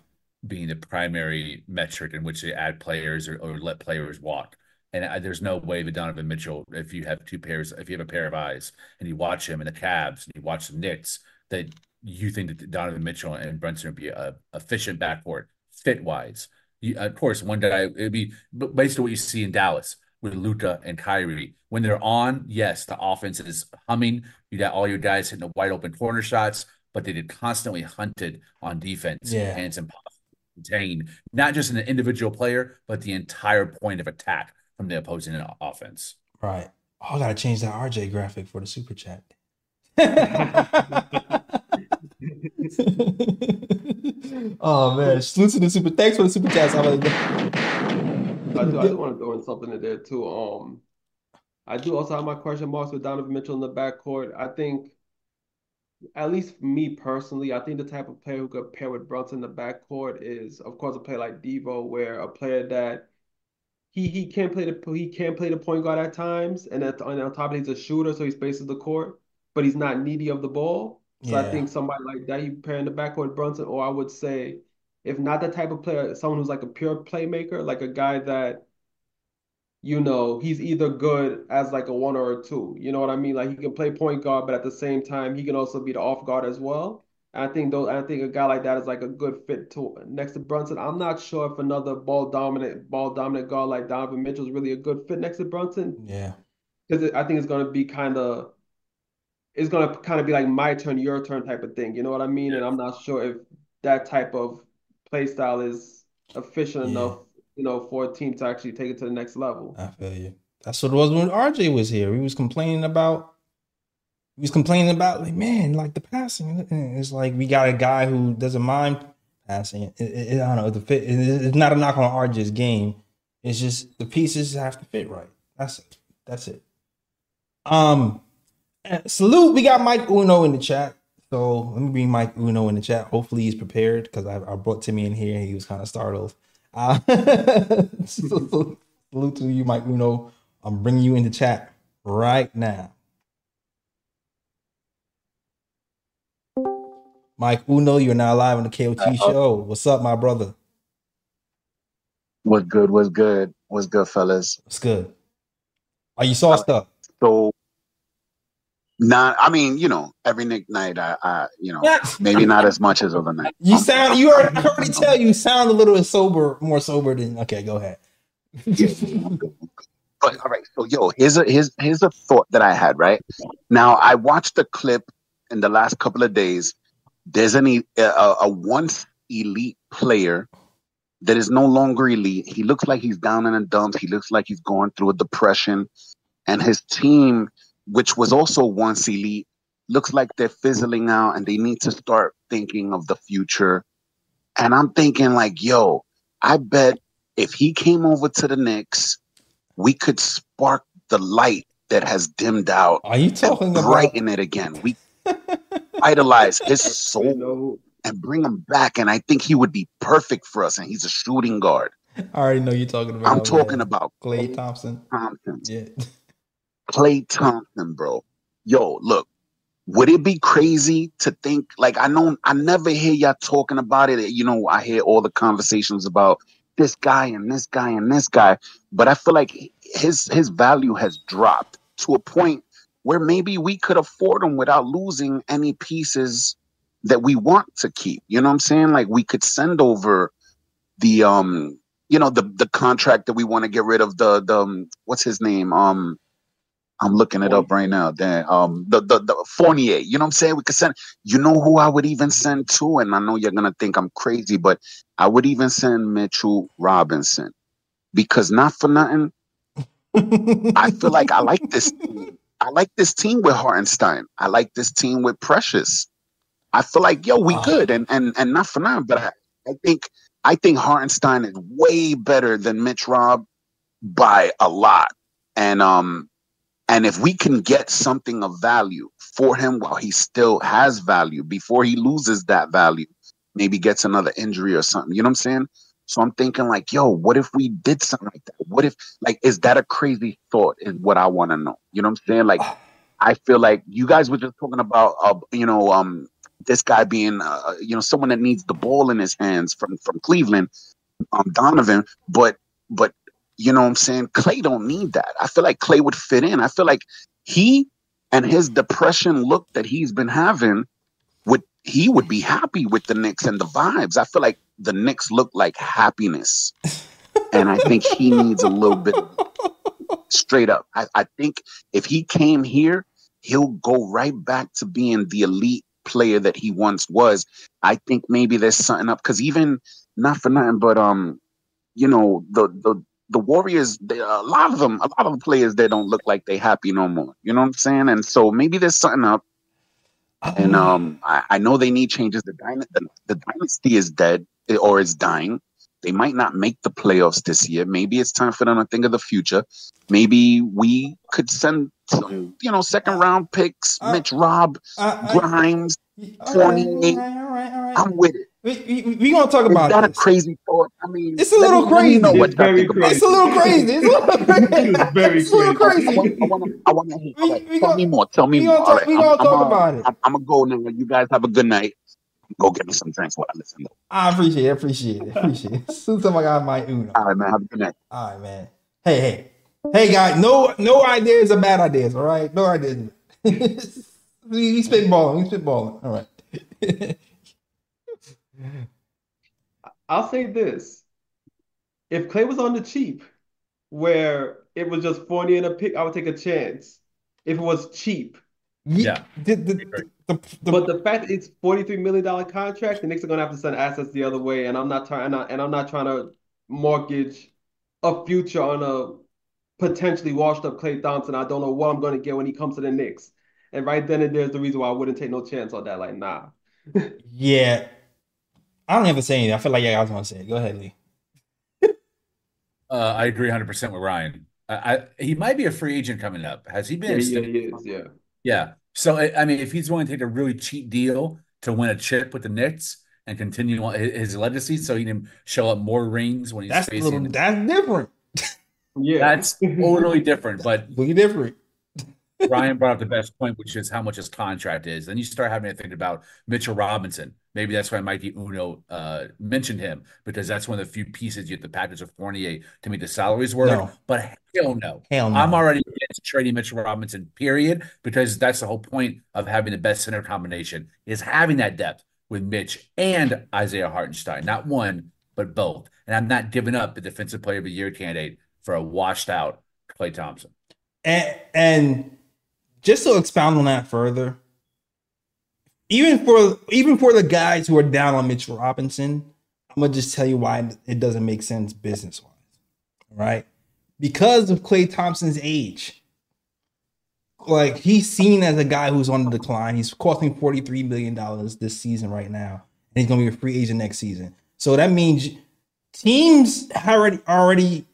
being the primary metric in which they add players or, or let players walk. And I, there's no way that Donovan Mitchell, if you have two pairs, if you have a pair of eyes and you watch him in the Cavs and you watch the Knicks, that you think that Donovan Mitchell and Brunson would be a efficient backcourt fit wise. Of course, one day it'd be based on what you see in Dallas with Luka and Kyrie. When they're on, yes, the offense is humming. You got all your guys hitting the wide open corner shots, but they did constantly hunted on defense. Yeah. And it's impossible to contain not just an individual player, but the entire point of attack from the opposing offense. Right. Oh, I gotta change that RJ graphic for the super chat. (laughs) (laughs) oh man, salute to the super. Thanks for the super chats. I, do, I do want to throw in something in there too. Um, I do also have my question marks with Donovan Mitchell in the backcourt. I think, at least for me personally, I think the type of player who could pair with Brunson in the backcourt is, of course, a player like Devo, where a player that he he can play the he can play the point guard at times, and at and on top of it, he's a shooter, so he spaces the court, but he's not needy of the ball. So I think somebody like that you pair in the backcourt with Brunson, or I would say, if not that type of player, someone who's like a pure playmaker, like a guy that you know he's either good as like a one or a two. You know what I mean? Like he can play point guard, but at the same time he can also be the off guard as well. And I think those I think a guy like that is like a good fit to next to Brunson. I'm not sure if another ball dominant ball dominant guard like Donovan Mitchell is really a good fit next to Brunson yeah. because I think it's going to be kind of it's going to kind of be like my turn, your turn type of thing. You know what I mean? And I'm not sure if that type of play style is efficient Yeah. enough, you know, for a team to actually take it to the next level. I feel you. That's what it was when RJ was here. He was complaining about. He was complaining about like, man, like the passing. And It's like we got a guy who doesn't mind passing. It, it, I don't know. The fit. it- it's not a knock on RJ's game. It's just the pieces have to fit right. That's it. That's it. Um, salute. We got Mike Uno in the chat. So let me bring Mike Uno in the chat. Hopefully he's prepared because I, I brought Timmy in here. And he was kind of startled. Uh, (laughs) salute to you, Mike Uno. I'm bringing you in the chat right now. Mike Uno, you're now live on the KOT show. What's up, my brother? What's good? What's good? What's good, fellas? What's good? Are you saw stuff. So, not. I mean, you know, every night, I, I, you know, maybe not as much as other night. You sound. You already, I already tell you sound a little bit sober, more sober than. Okay, go ahead. (laughs) But all right, so yo, here's a here's here's a thought that I had. Right now, I watched the clip in the last couple of days. There's an e- a, a once elite player that is no longer elite. He looks like he's down in the dumps. He looks like he's going through a depression, and his team, which was also once elite, looks like they're fizzling out, and they need to start thinking of the future. And I'm thinking like, yo, I bet if he came over to the Knicks, we could spark the light that has dimmed out Are you and talking about? brighten it again. We (laughs) idolize his soul and bring him back. And I think he would be perfect for us. And he's a shooting guard. I already know you're talking about. I'm talking man. about Klay Thompson. Thompson. Yeah. (laughs) Klay Thompson, bro. Yo, look, would it be crazy to think like I know I never hear y'all talking about it. You know, I hear all the conversations about this guy and this guy and this guy, but I feel like his his value has dropped to a point where maybe we could afford him without losing any pieces that we want to keep. You know what I'm saying? Like we could send over the um you know the the contract that we want to get rid of the the um, what's his name um I'm looking it up right now. Then um the, the the Fournier, you know what I'm saying? We could send you know who I would even send to, and I know you're gonna think I'm crazy, but I would even send Mitchell Robinson. Because not for nothing, I feel like I like this (laughs) team. I like this team with Hartenstein. I like this team with Precious. I feel like yo, we good, and and and not for nothing, but I, I think I think Hartenstein is way better than Mitch Rob by a lot. And um and if we can get something of value for him while he still has value before he loses that value, maybe gets another injury or something. You know what I'm saying? So I'm thinking like, yo, what if we did something like that? What if like is that a crazy thought? Is what I want to know. You know what I'm saying? Like I feel like you guys were just talking about uh, you know um this guy being uh, you know someone that needs the ball in his hands from from Cleveland, um Donovan, but but you know what I'm saying? Klay don't need that. I feel like Klay would fit in. I feel like he and his depression look that he's been having would he would be happy with the Knicks and the vibes. I feel like the Knicks look like happiness. And I think he needs a little bit straight up. I, I think if he came here, he'll go right back to being the elite player that he once was. I think maybe there's something up because even not for nothing, but um, you know, the the the Warriors, they, a lot of them, a lot of the players, they don't look like they happy no more. You know what I'm saying? And so maybe there's something up. And um, I, I know they need changes. The, dyna- the the dynasty is dead eh, or is dying. They might not make the playoffs this year. Maybe it's time for them to think of the future. Maybe we could send some, you know, second round picks, Uh, Mitch Rob, I- Grimes. all right, 28. all right, all right, all right. I'm with it. We, we, we gonna talk Is about that a crazy thought? I mean, It's a little me- let know crazy. what It's very think. It's a little crazy. It's a little crazy. It's (laughs) very It's a little crazy. I crazy. want, I want, I want to hear. We- all right, we tell gon- me more. Tell me we more. gonna talk- right, we I'm, gonna I'm, talk uh, about it. I'm, I'm gonna go now. You guys have a good night. Go get me some drinks while I listen. Though. I appreciate it. Appreciate it. Appreciate it. Soon as I got my Uno. All right, man. Have a good night. All right, man. Hey, hey, hey, guys. No, no ideas are bad ideas. All right, no ideas. (laughs) we, we spitballing. We spitballing. All right. (laughs) I'll say this. If Klay was on the cheap, where it was just Fournier and a pick, I would take a chance. If it was cheap. Yeah. The, the, the, the, the- But the fact that it's $43 million contract, the Knicks are gonna have to send assets the other way, and I'm not trying and, I, and I'm not trying to mortgage a future on a potentially washed up Klay Thompson. I don't know what I'm gonna get when he comes to the Knicks. And right then and there's the reason why I wouldn't take no chance on that. Like, nah. (laughs) yeah. I don't have to say anything. I feel like yeah, I was gonna say it. Go ahead, Lee. Uh, I agree 100% with Ryan. I, I, he might be a free agent coming up. Has he Yeah, been? yeah, he is, yeah. Yeah. So I, I mean, if he's willing to take a really cheap deal to win a chip with the Knicks and continue on his, his legacy, so he can show up more rings when he's That's a facing. little. That's different. Yeah. That's totally different. But (laughs) Really different. Ryan brought up the best point, which is how much his contract is. Then you start having to think about Mitchell Robinson. Maybe that's why Mikey Uno uh, mentioned him because that's one of the few pieces you have to package with Fournier to make the salaries work. No. But hell no. Hell no. I'm already against trading Mitchell Robinson, period, because that's the whole point of having the best center combination is having that depth with Mitch and Isaiah Hartenstein. Not one, but both. And I'm not giving up the defensive player of the year candidate for a washed out Klay Thompson. And and just to expound on that further, even for even for the guys who are down on Mitchell Robinson, I'm gonna just tell you why it doesn't make sense business wise. Right? Because of Klay Thompson's age. Like he's seen as a guy who's on the decline. He's costing $43 million this season right now. And he's gonna be a free agent next season. So that means teams already already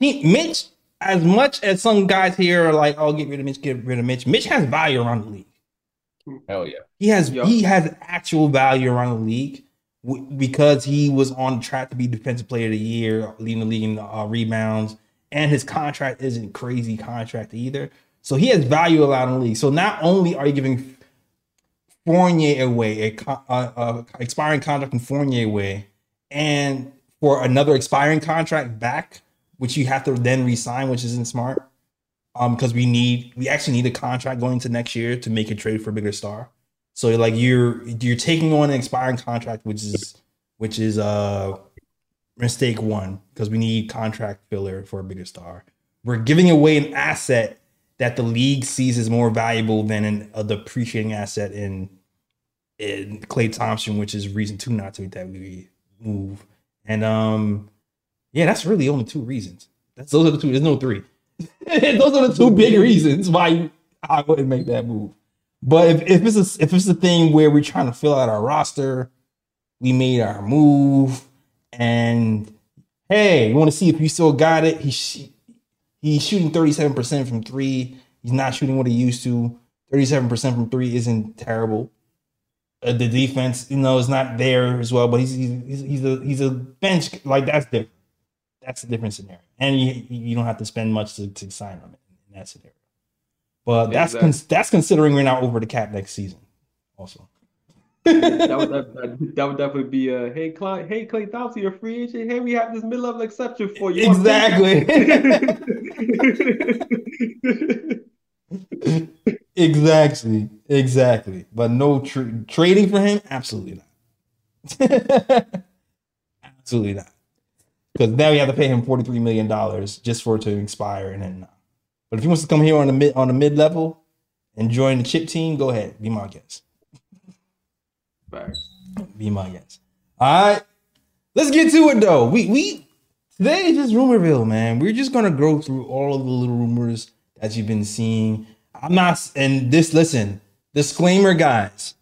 team, Mitch, as much as some guys here are like, "Oh, get rid of Mitch, get rid of Mitch." Mitch has value around the league. Hell yeah. He has Yup. he has actual value around the league. w- because he was on track to be defensive player of the year, leading the league in uh, rebounds, and his contract isn't crazy contract either. So he has value allowed in the league. So not only are you giving Fournier away, a, co- uh, uh, expiring contract from Fournier away, and for another expiring contract back, which you have to then resign, which isn't smart. Um, because we need we actually need a contract going into next year to make a trade for a bigger star. So like you're you're taking on an expiring contract, which is which is uh mistake one because we need contract filler for a bigger star. We're giving away an asset that the league sees as more valuable than an uh, depreciating asset in in Klay Thompson, which is reason two not to make that we move. And um, yeah, that's really only two reasons. That's those are the two. There's no three. (laughs) those are the two big reasons why I wouldn't make that move. But if, if it's a, if it's a thing where we're trying to fill out our roster, we made our move, and hey, you want to see if you still got it? He's he's shooting 37% from three. He's not shooting what he used to. 37% from three isn't terrible. Uh, the defense, you know, is not there as well, but he's he's he's a he's a bench like that's different. That's a different scenario, and you you don't have to spend much to, to sign him in that scenario. But that's Exactly. cons- that's considering we're not over the cap next season. Also, That would that, that would definitely be a hey Klay hey Klay Thompson, you're a free agent. Hey, we have this mid-level exception for you. You Exactly. (laughs) exactly, exactly. But no tra- trading for him, absolutely not. (laughs) absolutely not. Because now we have to pay him forty three million dollars just for it to expire, and then. But if he wants to come here on the mid on the mid level and join the chip team, go ahead, be my guest. Be my guest. All right, let's get to it though. We we today is just rumorville, man. We're just gonna go through all of the little rumors that you've been seeing. I'm not, and this listen, disclaimer, guys.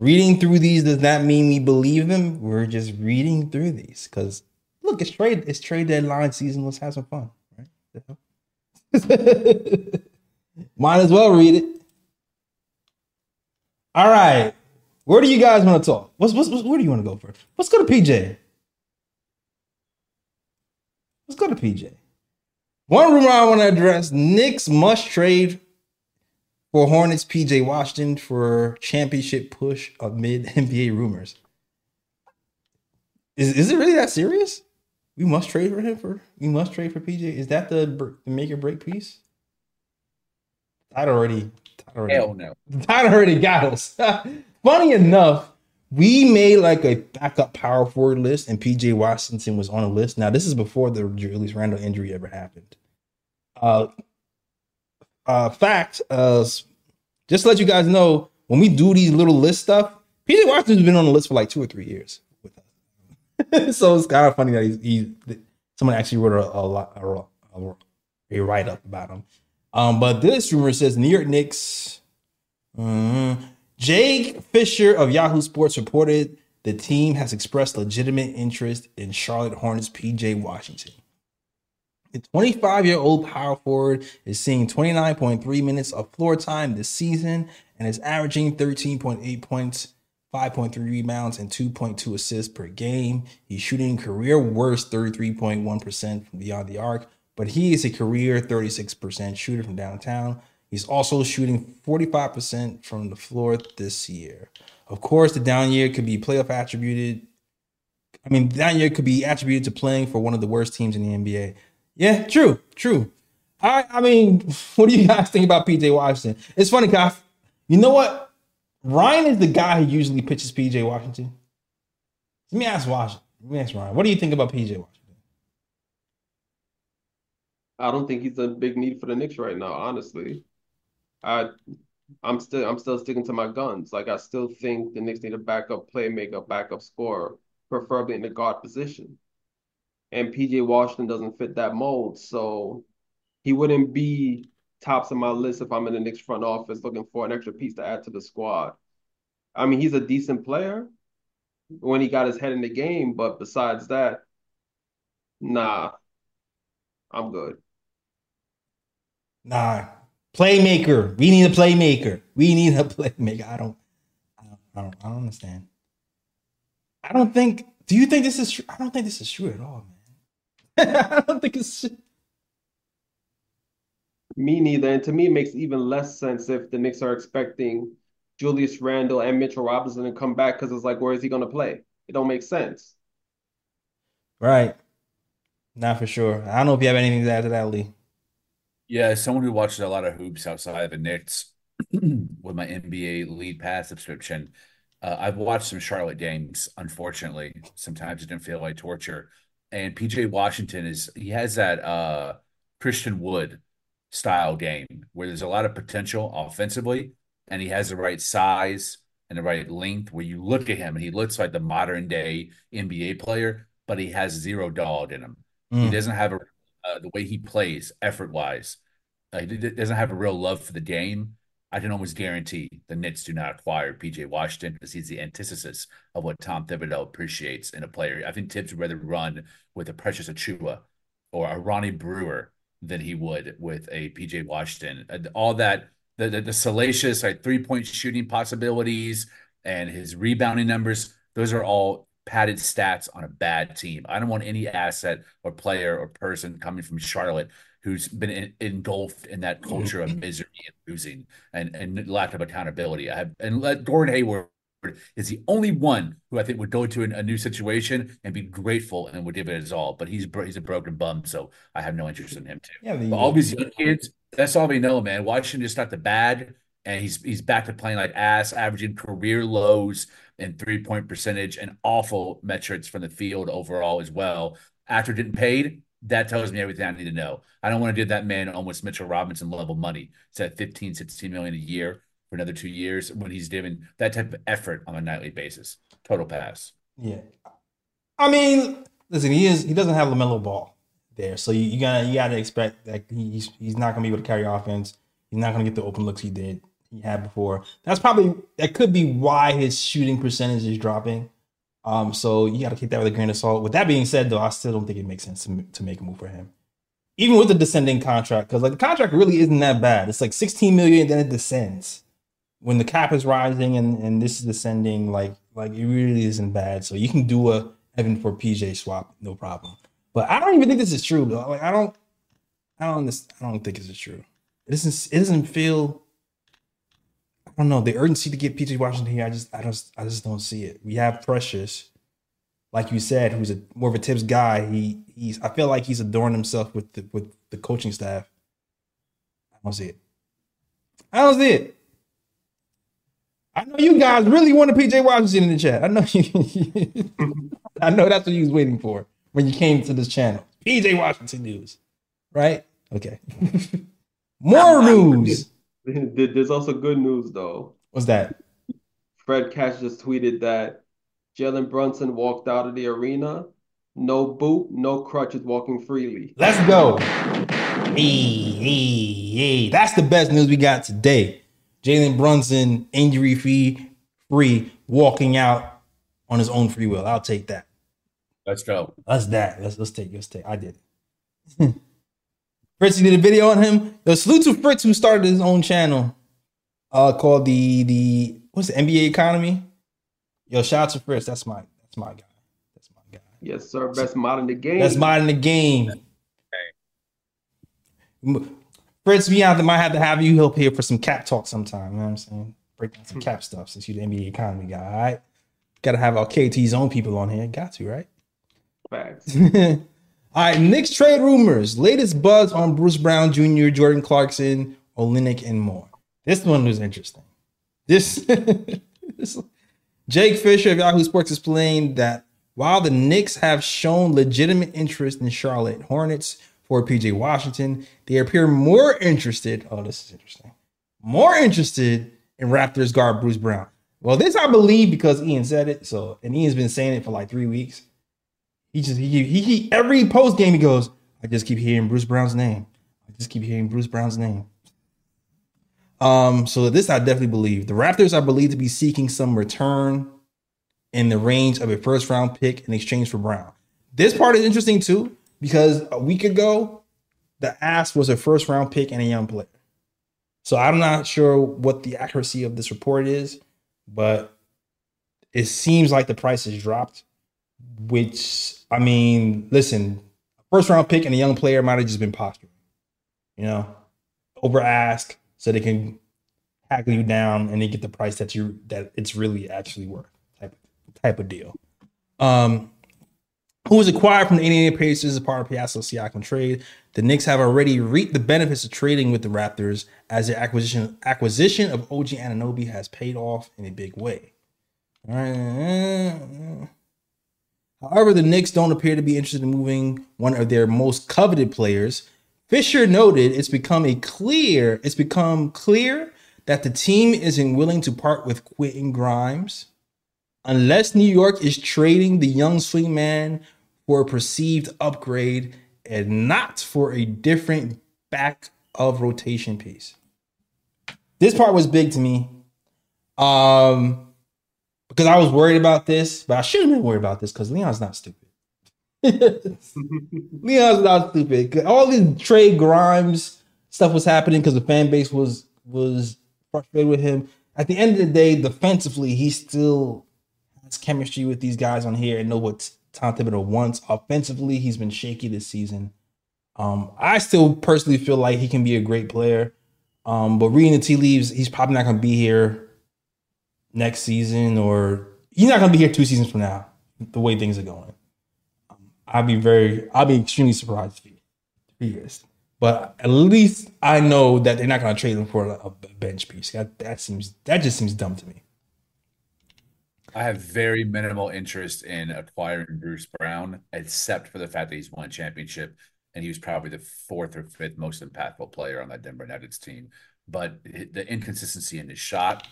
Reading through these does not mean we believe them. We're just reading through these because look, it's trade, it's trade deadline season. Let's have some fun, right? (laughs) Might as well read it. All right. Where do you guys want to talk? What's, what's, what's where do you want to go first? Let's go to PJ. Let's go to PJ. One rumor I want to address: Knicks must trade for Hornets PJ Washington for championship push amid (laughs) NBA rumors. Is is it really that serious? We must trade for him for we must trade for PJ. Is that the, the make or break piece? I'd already, I'd already Hell no. (laughs) that already got us. (laughs) Funny enough, we made like a backup power forward list, and PJ Washington was on a list. Now, this is before the Julius Randle injury ever happened. Uh, uh, fact, uh, just to let you guys know, when we do these little list stuff, PJ Washington's been on the list for like two or three years. (laughs) so it's kind of funny that he's, he someone actually wrote a, a, a, a, write up about him. Um, but this rumor says New York Knicks. Mhm. Jake Fisher of Yahoo Sports reported the team has expressed legitimate interest in Charlotte Hornets PJ Washington. The 25 year old power forward is seeing 29.3 minutes of floor time this season and is averaging 13.8 points, 5.3 rebounds, and 2.2 assists per game. He's shooting career worst 33.1% from beyond the arc, but he is a career 36% shooter from downtown. He's also shooting 45% from the floor this year. Of course, the down year could be playoff attributed. I mean, down year could be attributed to playing for one of the worst teams in the NBA. Yeah, true, true. I, I mean, (laughs) what do you guys think about PJ Washington? It's funny, Kyle. You know what? Ryan is the guy who usually pitches PJ Washington. Let me ask Washington. Let me ask Ryan. What do you think about PJ Washington? I don't think he's a big need for the Knicks right now, honestly. I I'm still I'm still sticking to my guns. Like I still think the Knicks need a backup playmaker, backup scorer, preferably in the guard position. And PJ Washington doesn't fit that mold, so he wouldn't be tops of my list if I'm in the Knicks front office looking for an extra piece to add to the squad. I mean, he's a decent player when he got his head in the game, but besides that, nah, I'm good. Nah, playmaker. We need a playmaker. We need a (laughs) playmaker. I don't, I don't, I don't, I don't understand. I don't think. Do you think this is? I don't think this is true at all, man. (laughs) I don't think it's. Me neither. And to me, it makes even less sense if the Knicks are expecting Julius Randle and Mitchell Robinson to come back because it's like, where is he going to play? It don't make sense. Right. Not for sure. I don't know if you have anything to add to that, Lee. Yeah, as someone who watches a lot of hoops outside of the Knicks (clears throat) with my NBA League Pass subscription, uh, I've watched some Charlotte games. Unfortunately, sometimes it didn't feel like torture. And PJ Washington is he has that uh, Christian Wood style game where there's a lot of potential offensively, and he has the right size and the right length. Where you look at him and he looks like the modern day NBA player, but he has zero dog in him. He Mm. doesn't have a uh, the way he plays effort wise. Uh, he d- doesn't have a real love for the game. I can almost guarantee the Knicks do not acquire PJ Washington because he's the antithesis of what Tom Thibodeau appreciates in a player. I think Thibs would rather run with a Precious Achiuwa or a Ronnie Brewer than he would with a PJ Washington. Uh, All that the, the, the salacious like three point shooting possibilities and his rebounding numbers, those are all padded stats on a bad team. I don't want any asset or player or person coming from Charlotte who's been in, engulfed in that culture of (clears throat) misery and losing and, and lack of accountability. I have and let Gordon Hayward is the only one who I think would go to an, a new situation and be grateful and would give it his all. But he's he's a broken bum, so I have no interest in him too. Yeah, But all these young uh, kids, that's all we know, man. Washington just got the bag, and he's he's back to playing like ass, averaging career lows in three point percentage and awful metrics from the field overall as well. After getting paid, that tells me everything I need to know. I don't want to give that man almost Mitchell Robinson level money. It's at 15, 16 million a year for another two years when he's given that type of effort on a nightly basis. Total pass. Yeah. I mean, listen, he is he doesn't have LaMelo Ball there. So you, you gotta you gotta expect that he's he's not gonna be able to carry offense. He's not gonna get the open looks he did he had before. That's probably that could be why his shooting percentage is dropping. Um, so you gotta take that with a grain of salt. With that being said, though, I still don't think it makes sense to, to make a move for him. Even with the descending contract, because like the contract really isn't that bad. It's like 16 million, then it descends. When the cap is rising and, and this is descending, like like it really isn't bad. So you can do a Evan for PJ swap, no problem. But I don't even think this is true though. Like I don't, I don't, I don't think this is true. It doesn't, it doesn't feel. I don't know the urgency to get PJ Washington here. I just, I just, I just don't see it. We have Precious, like you said, who's a more of a Thibs guy. He, he's. I feel like he's adorned himself with the with the coaching staff. I don't see it. I don't see it. I know you guys really wanted PJ Washington in the chat. I know you. (laughs) I know that's what you was waiting for when you came to this channel. PJ Washington news, right? Okay. (laughs) More news. There's also good news though. What's that? Fred Cash just tweeted that Jalen Brunson walked out of the arena, no boot, no crutches, walking freely. Let's go. Hey, hey, hey. That's the best news we got today. Jalen Brunson, injury free, free, walking out on his own free will. I'll take that. Let's go. That's that. Let's let's take let's take. I did it. (laughs) Fritz, you did a video on him. The salute to Fritz who started his own channel, uh, called the the what's the NBA economy. Yo, shout out to Fritz. That's my that's my guy. That's my guy. Yes, sir. Best mod in the game. That's mine in the game. Fritz, to, might have to have you help here for some cap talk sometime. You know what I'm saying? Break down some cap stuff since you're the NBA economy guy. All right. Got to have our KT's own people on here. Got to, right? Facts. (laughs) All right. Knicks trade rumors. Latest buzz on Bruce Brown Jr., Jordan Clarkson, Olynyk, and more. This one was interesting. This, (laughs) this Jake Fisher of Yahoo Sports explained that while the Knicks have shown legitimate interest in Charlotte Hornets for PJ Washington, they appear more interested. Oh, this is interesting. More interested in Raptors guard Bruce Brown. Well, this I believe because Ian said it. So, and Ian's been saying it for like three weeks. He just he he, he every post game he goes, I just keep hearing Bruce Brown's name. I just keep hearing Bruce Brown's name. Um, so this I definitely believe. The Raptors are believed to be seeking some return in the range of a first round pick in exchange for Brown. This part is interesting too, because a week ago, the ask was a first round pick and a young player. So I'm not sure what the accuracy of this report is, but it seems like the price has dropped. Which I mean, listen, first round pick and a young player might have just been posturing, you know, over ask so they can tackle you down and they get the price that you that it's really actually worth type type of deal. Um, who was acquired from the Indiana Pacers as part of Pascal Siakam trade. The Knicks have already reaped the benefits of trading with the Raptors as their acquisition acquisition of OG Anunoby has paid off in a big way. However, the Knicks don't appear to be interested in moving one of their most coveted players. Fisher noted it's become a clear it's become clear that the team isn't willing to part with Quentin Grimes unless New York is trading the young swingman for a perceived upgrade and not for a different back of rotation piece. This part was big to me. Um because I was worried about this, but I shouldn't have been worried about this because Leon's not stupid. (laughs) Leon's not stupid. All this trade Grimes stuff was happening because the fan base was was frustrated with him. At the end of the day, defensively, he still chemistry with these guys on here and know what Tom Thibodeau wants. Offensively, he's been shaky this season. Um, I still personally feel like he can be a great player. Um, but reading the tea leaves, he's probably not going to be here next season, or he's not going to be here two seasons from now. The way things are going, um, I'd be very, I'd be extremely surprised if he is. But at least I know that they're not going to trade him for a, a bench piece. That that seems that just seems dumb to me. I have very minimal interest in acquiring Bruce Brown, except for the fact that he's won a championship and he was probably the fourth or fifth most impactful player on that Denver Nuggets team. But the inconsistency in his shot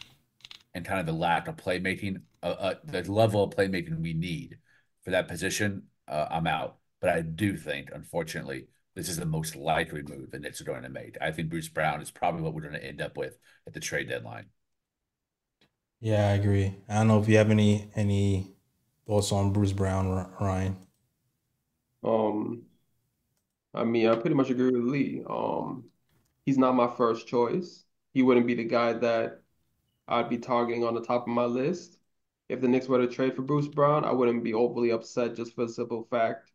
and kind of the lack of playmaking, uh, uh, the level of playmaking we need for that position, uh, I'm out. But I do think, unfortunately, this is the most likely move the Knicks are going to make. I think Bruce Brown is probably what we're going to end up with at the trade deadline. Yeah, I agree. I don't know if you have any any thoughts on Bruce Brown, Ryan. Um, I mean, I pretty much agree with Lee. Um, he's not my first choice. He wouldn't be the guy that I'd be targeting on the top of my list. If the Knicks were to trade for Bruce Brown, I wouldn't be overly upset just for the simple fact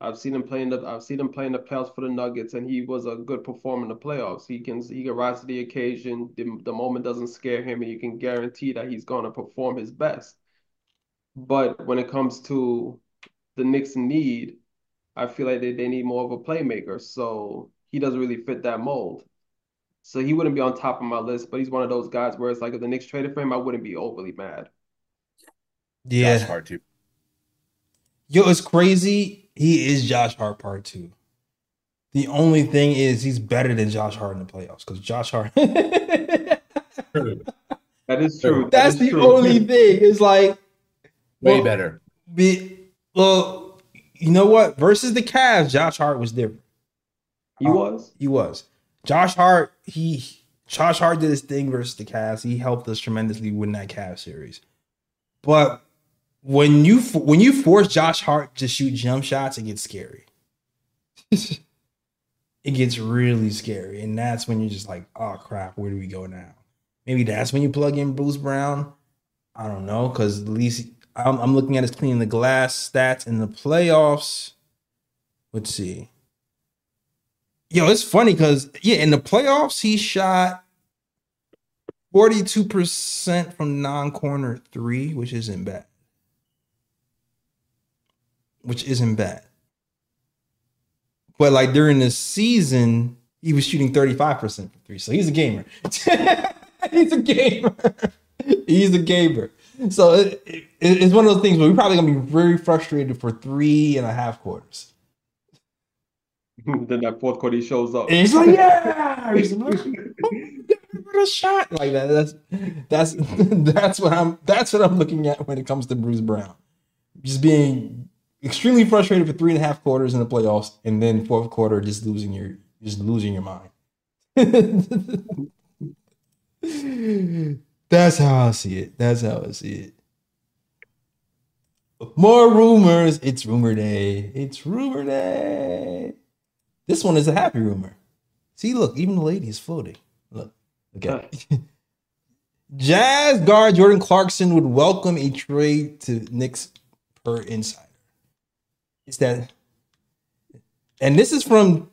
I've seen him playing the I've seen him playing the playoffs for the Nuggets, and he was a good performer in the playoffs. He can he can rise to the occasion. The, the moment doesn't scare him, and you can guarantee that he's going to perform his best. But when it comes to the Knicks' need, I feel like they, they need more of a playmaker. So he doesn't really fit that mold. So he wouldn't be on top of my list, but he's one of those guys where it's like if the Knicks traded for him, I wouldn't be overly mad. Yeah, Josh Hart too. Yo, it's crazy. He is Josh Hart part two. The only thing is he's better than Josh Hart in the playoffs because Josh Hart. (laughs) that is true. That That's is the true. only thing. It's like Way well, better. Be, well, you know what? Versus the Cavs, Josh Hart was different. he uh, was. He was. Josh Hart, he Josh Hart did his thing versus the Cavs. He helped us tremendously win that Cavs series. But when you when you force Josh Hart to shoot jump shots, it gets scary. (laughs) it gets really scary, and that's when you're just like, "Oh crap, where do we go now?" Maybe that's when you plug in Bruce Brown. I don't know, because at least I'm, I'm looking at his cleaning the glass stats in the playoffs. Let's see. Yo, it's funny because yeah, in the playoffs he shot 42% from non-corner three, which isn't bad. Which isn't bad. But like during the season, he was shooting 35% from three. So he's a gamer. (laughs) he's a gamer. (laughs) he's a gamer. So it, it- it's one of those things where we're probably gonna be very frustrated for three and a half quarters. (laughs) then that fourth quarter he shows up. And he's like, yeah, he's like, what a shot like that. That's that's that's what I'm that's what I'm looking at when it comes to Bruce Brown. Just being extremely frustrated for three and a half quarters in the playoffs, and then fourth quarter just losing your just losing your mind. (laughs) that's how I see it. That's how I see it. More rumors. It's rumor day. It's rumor day. This one is a happy rumor. See, look, even the lady is floating. Look, look at it. (laughs) Jazz guard Jordan Clarkson would welcome a trade to Knicks per insider. That and this is from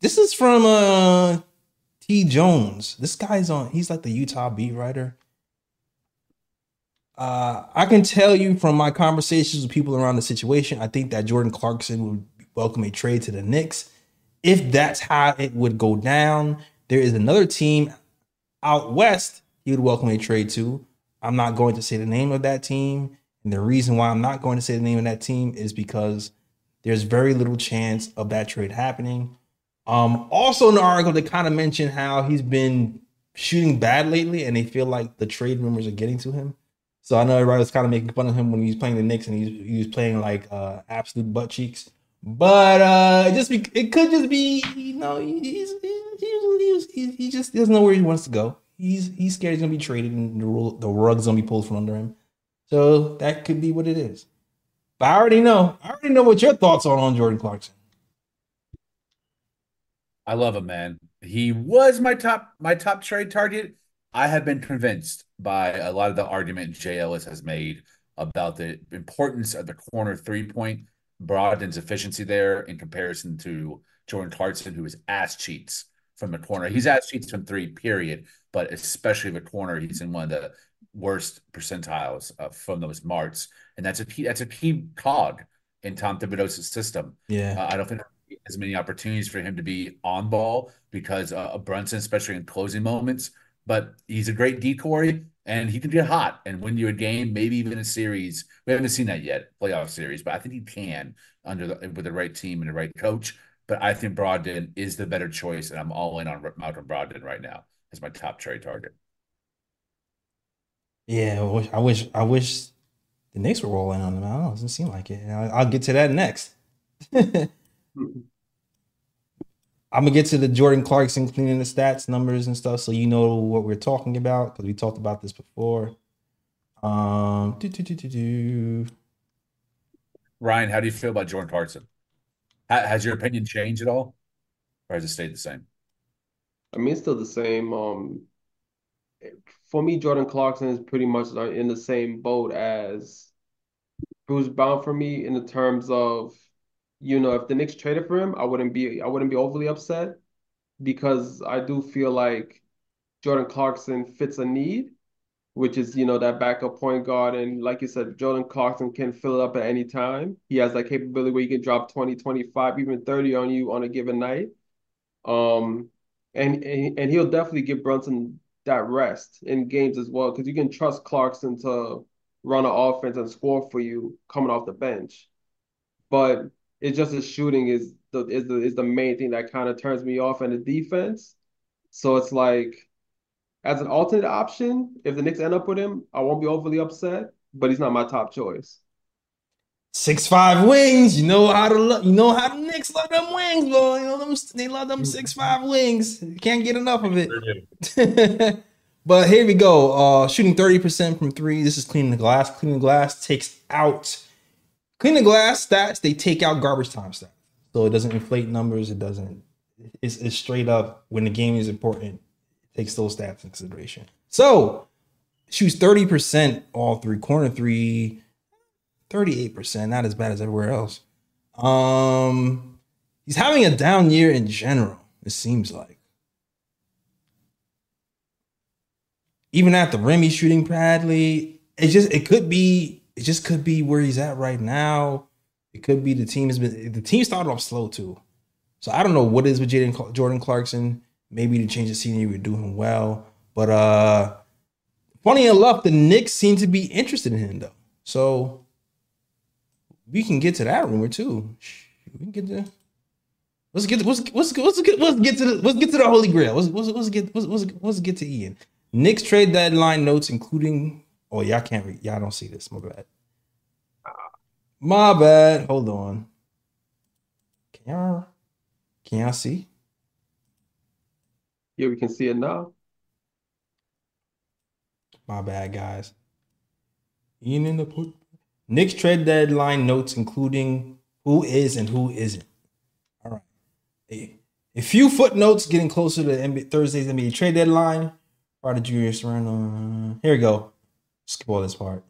this is from uh T Jones. This guy's on he's like the Utah beat writer. Uh, I can tell you from my conversations with people around the situation, I think that Jordan Clarkson would welcome a trade to the Knicks. If that's how it would go down, there is another team out west he would welcome a trade to. I'm not going to say the name of that team. And the reason why I'm not going to say the name of that team is because there's very little chance of that trade happening. Um, also in the article, they kind of mentioned how he's been shooting bad lately, and they feel like the trade rumors are getting to him. So I know everybody was kind of making fun of him when he was playing the Knicks and he he was playing like uh, absolute butt cheeks. But uh, just be, it could just be you know he's, he's, he's, he just doesn't know where he wants to go. He's he's scared he's gonna be traded and the rug's gonna be pulled from under him. So that could be what it is. But I already know. I already know what your thoughts are on Jordan Clarkson. I love him, man. He was my top my top trade target. I have been convinced by a lot of the argument Jay has made about the importance of the corner three point, Brogdon's efficiency there in comparison to Jordan Clarkson, who is ass cheats from the corner. He's ass cheats from three, period. But especially the corner, he's in one of the worst percentiles uh, from those marks, and that's a key. That's a key cog in Tom Thibodeau's system. Yeah, uh, I don't think as many opportunities for him to be on ball because uh, Brunson, especially in closing moments. But he's a great decoy, and he can get hot and win you a game, maybe even a series. We haven't seen that yet, playoff series, but I think he can under the, with the right team and the right coach. But I think Brogdon is the better choice, and I'm all in on Malcolm Brogdon right now as my top trade target. Yeah, I wish I wish, I wish the Knicks were rolling on them. I don't know. It doesn't seem like it. I'll, I'll get to that next. (laughs) I'm gonna get to the Jordan Clarkson cleaning the stats, numbers, and stuff, so you know what we're talking about because we talked about this before. Um, do, do, do, do, do. Ryan, how do you feel about Jordan Clarkson? Has your opinion changed at all, or has it stayed the same? I mean, it's still the same. Um, for me, Jordan Clarkson is pretty much in the same boat as Bruce Brown for me in the terms of, you know, if the Knicks traded for him, I wouldn't be I wouldn't be overly upset because I do feel like Jordan Clarkson fits a need, which is, you know, that backup point guard. And like you said, Jordan Clarkson can fill it up at any time. He has that capability where he can drop 20, 25, even 30 on you on a given night. Um, and and he'll definitely give Brunson that rest in games as well because you can trust Clarkson to run an offense and score for you coming off the bench. But it's just his shooting is the is the is the main thing that kind of turns me off in the defense. So it's like as an alternate option, if the Knicks end up with him, I won't be overly upset, but he's not my top choice. Six five wings. You know how to lo- you know how the Knicks love them wings, boy. You know them they love them six five wings. You can't get enough of it. (laughs) but here we go. Uh shooting 30% from three. This is cleaning the glass. Cleaning the glass takes out cleaning the glass stats, they take out garbage time stats. So it doesn't inflate numbers, it doesn't it's, it's straight up when the game is important, it takes those stats in consideration. So shoots 30% all three corner three 38%, not as bad as everywhere else. Um, he's having a down year in general, it seems like. Even at the rim, he's shooting badly. It just it could be it just could be where he's at right now. It could be the team has been the team started off slow too. So I don't know what is with Jaden Jordan Clarkson. Maybe to change the scenery, we're doing well. But uh funny enough, the Knicks seem to be interested in him though. So we can get to that rumor too. We can get to let's get to, let's let's let's get let's get to the let's get to the holy grail. Let's let's, let's get let's, let's let's get to Ian. Knicks trade deadline notes, including oh y'all can't read y'all don't see this. My bad. My bad. Hold on. Can y'all can y'all see? Yeah, we can see it now. My bad, guys. Ian in the put Knicks trade deadline notes, including who is and who isn't. All right. A, a few footnotes getting closer to NBA, Thursday's NBA trade deadline. Part of Julius Randle. Here we go. Skip all this part.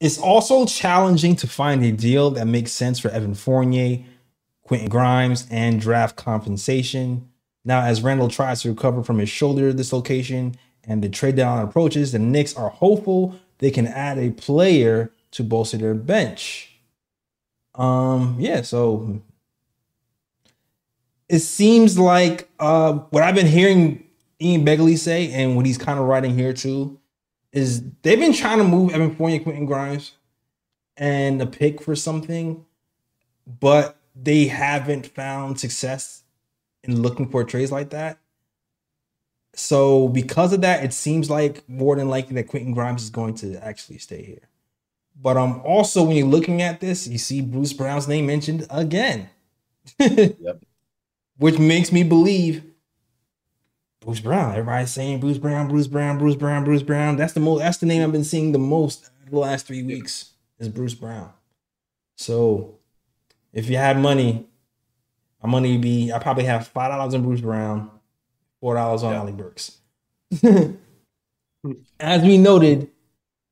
It's also challenging to find a deal that makes sense for Evan Fournier, Quentin Grimes, and draft compensation. Now, as Randle tries to recover from his shoulder dislocation and the trade down approaches, the Knicks are hopeful they can add a player to bolster their bench. Um, yeah, so it seems like uh what I've been hearing Ian Begley say, and what he's kind of writing here too, is they've been trying to move Evan Fournier, Quentin Grimes, and a pick for something, but they haven't found success in looking for trades like that. So because of that, it seems like more than likely that Quentin Grimes is going to actually stay here. But um, also when you're looking at this, you see Bruce Brown's name mentioned again, (laughs) Yep. which makes me believe Bruce Brown. Everybody's saying Bruce Brown, Bruce Brown, Bruce Brown, Bruce Brown. That's the most. That's the name I've been seeing the most the last three weeks is Bruce Brown. So if you had money, my money would be I probably have five dollars on Bruce Brown, four dollars on Yeah. Ali Burks. (laughs) As we noted,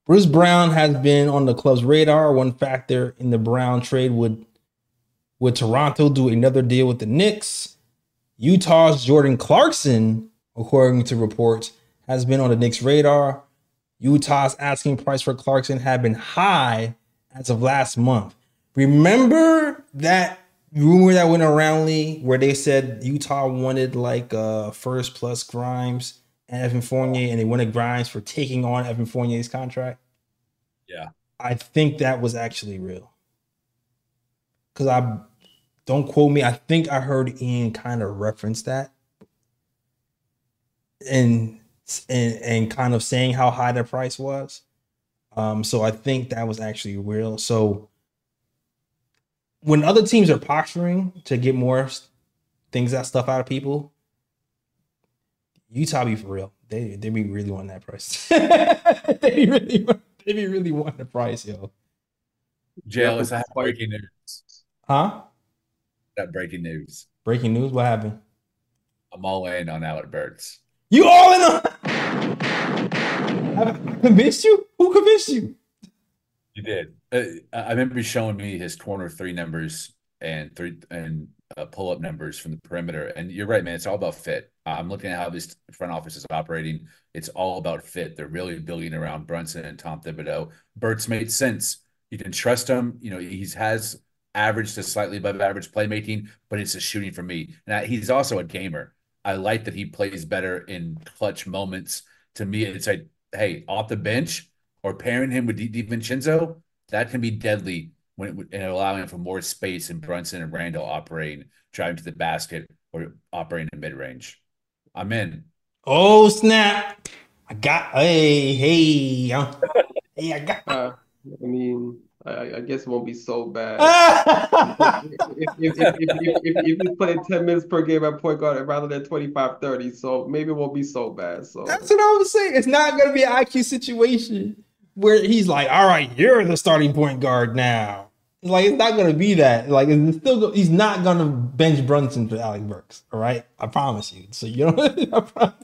Bruce Brown has been on the club's radar. One factor in the Brown trade would would Toronto do another deal with the Knicks? Utah's Jordan Clarkson, according to reports, has been on the Knicks' radar. Utah's asking price for Clarkson had been high as of last month. Remember that rumor that went around Lee where they said Utah wanted like uh first plus Grimes and Evan Fournier, and they wanted Grimes for taking on Evan Fournier's contract. Yeah. I think that was actually real. Cause I don't quote me. I think I heard Ian kind of reference that. And and and kind of saying how high the price was. Um, so I think that was actually real. So when other teams are posturing to get more things that stuff out of people, Utah be for real. They they be really wanting that price. (laughs) they be really want- they be really wanting the price, yo. JLS, I have breaking news. Huh? Got breaking news. Breaking news. What happened? I'm all in on Alec Burks. You all in on? (laughs) Have I convinced you? Who convinced you? You did. Uh, I remember showing me his corner three numbers and three and uh, pull up numbers from the perimeter. And you're right, man. It's all about fit. I'm looking at how this front office is operating. It's all about fit. They're really building around Brunson and Tom Thibodeau. Burks made sense. You can trust him. You know, he's has average to slightly above average playmaking, but it's a shooting for me. And I, he's also a gamer. I like that he plays better in clutch moments. To me, it's like, hey, off the bench or pairing him with Di DiVincenzo, that can be deadly when and allowing for more space and Brunson and Randle operating, driving to the basket or operating in mid range. I'm in. Oh snap! I got hey hey uh, (laughs) hey I got. Uh, I mean, I, I guess it won't be so bad. (laughs) If, if, if, if, if, if, if he's playing 10 minutes per game at point guard rather than 25 30, so maybe it won't be so bad. So That's what I was saying. It's not gonna be an IQ situation where he's like, "All right, you're the starting point guard now." Like it's not gonna be that. Like it's still, go- he's not gonna bench Brunson for Alec Burks. All right, I promise you. So you (laughs) I promise.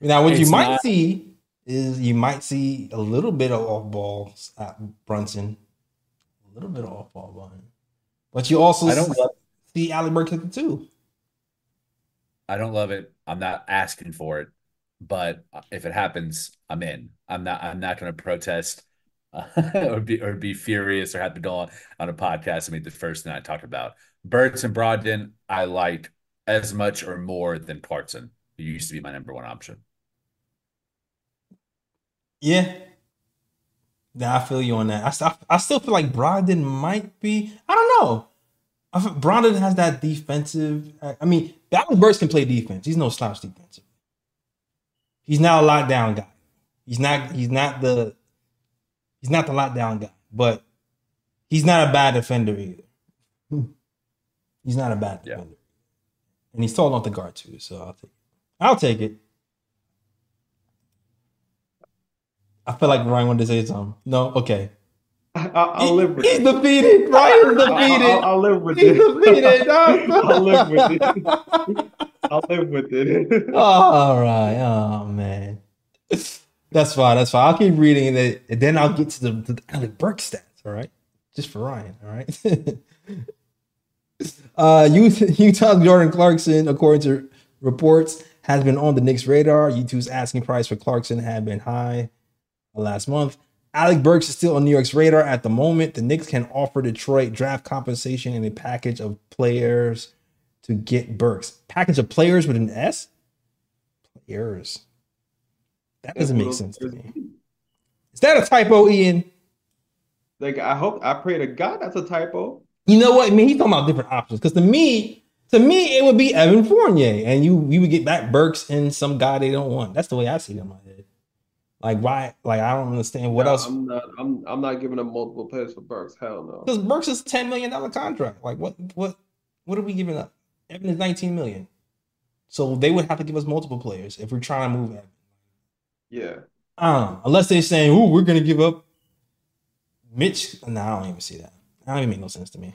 now what you might not- see is you might see a little bit of off balls at Brunson, a little bit of off ball him, but you also I don't love see Alec Burks at the two. I don't love it. I'm not asking for it, but if it happens, I'm in. I'm not. I'm not going to protest uh, (laughs) or be or be furious or have to go on, on a podcast. I mean, the first thing I talked about, Burks and Brogdon, I like as much or more than Clarkson, who used to be my number one option. Yeah. Nah, I feel you on that. I, st- I still feel like Brogdon might be. I don't know. I feel Brogdon has that defensive. I I mean, Alec Burks can play defense. He's no slouch defensive. He's not a lockdown guy. He's not. He's not the. He's not the lockdown guy, but he's not a bad defender either. Hmm. He's not a bad Yeah. defender, and he's tall enough to guard too. So I'll take. It. I'll take it. I feel like Ryan wanted to say something. No, okay. I, I'll live with He's it. defeated. Ryan's (laughs) I'll, defeated. I'll, I'll live with He's it. defeated. (laughs) I'll live with it. (laughs) I'll live with it. All right. Oh man. That's fine. That's fine. I'll keep reading it, and then I'll get to the, to the Alec Burks stats. All right, just for Ryan. All right. (laughs) uh, Utah, Utah's Jordan Clarkson, according to reports, has been on the Knicks' radar. Utah's asking price for Clarkson had been high last month. Alec Burks is still on New York's radar at the moment. The Knicks can offer Detroit draft compensation and a package of players to get Burks. Package of players with an S? Players. That doesn't make sense to me. Is that a typo, Ian? Like I hope I pray to God that's a typo. You know what? I mean, he's talking about different options. Because to me, to me, it would be Evan Fournier, and you you would get back Burks and some guy they don't want. That's the way I see it in my head. Like why? Like I don't understand what No, else. I'm not. I'm. I'm not giving them multiple players for Burks. Hell no. Because Burks is ten million dollar contract. Like what? What? What are we giving up? Evan is nineteen million. So they would have to give us multiple players if we're trying to move Evan. Yeah. I. Unless they're saying, "Ooh, we're gonna give up Mitch." No, I don't even see that. That don't even make no sense to me.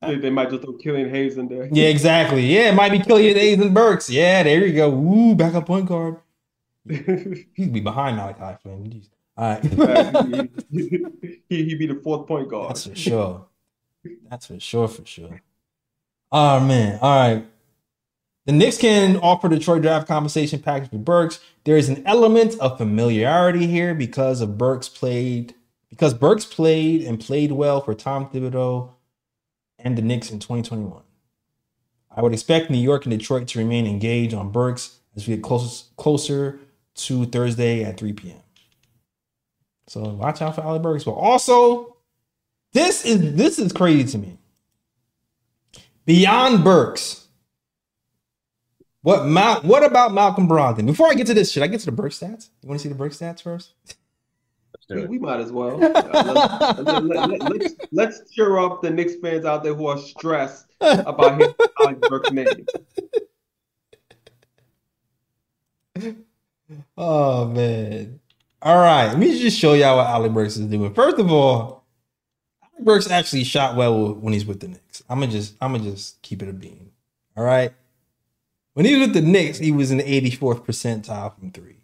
They, they might just throw Killian Hayes in there. Yeah, exactly. Yeah, it might be Killian Hayes and Burks. Yeah, there you go. Ooh, backup point guard. (laughs) He'd be behind Malachi Flynn. Jeez. All right. he (laughs) he be the fourth point guard. That's for sure. That's for sure, for sure. Oh man. All right. The Knicks can offer Detroit draft compensation package for Burks. There is an element of familiarity here because of Burks played because Burks played and played well for Tom Thibodeau and the Knicks in 2021. I would expect New York and Detroit to remain engaged on Burks as we get closer closer to Thursday at 3 p.m. So watch out for Alec Burks. But also, this is this is crazy to me. Beyond Burks. What Mal- what about Malcolm Brogdon? Before I get to this, should I get to the Burks stats? You want to see the Burks stats first? We, we might as well. (laughs) Uh, let, let, let, us let's cheer up the Knicks fans out there who are stressed about his Alec Burks name. (laughs) Oh man. All right, let me just show y'all what Alec Burks is doing. First of all, Alec Burks actually shot well when he's with the Knicks. I'm gonna just I'm gonna just keep it a beam. All right. When he was with the Knicks, he was in the 84th percentile from three.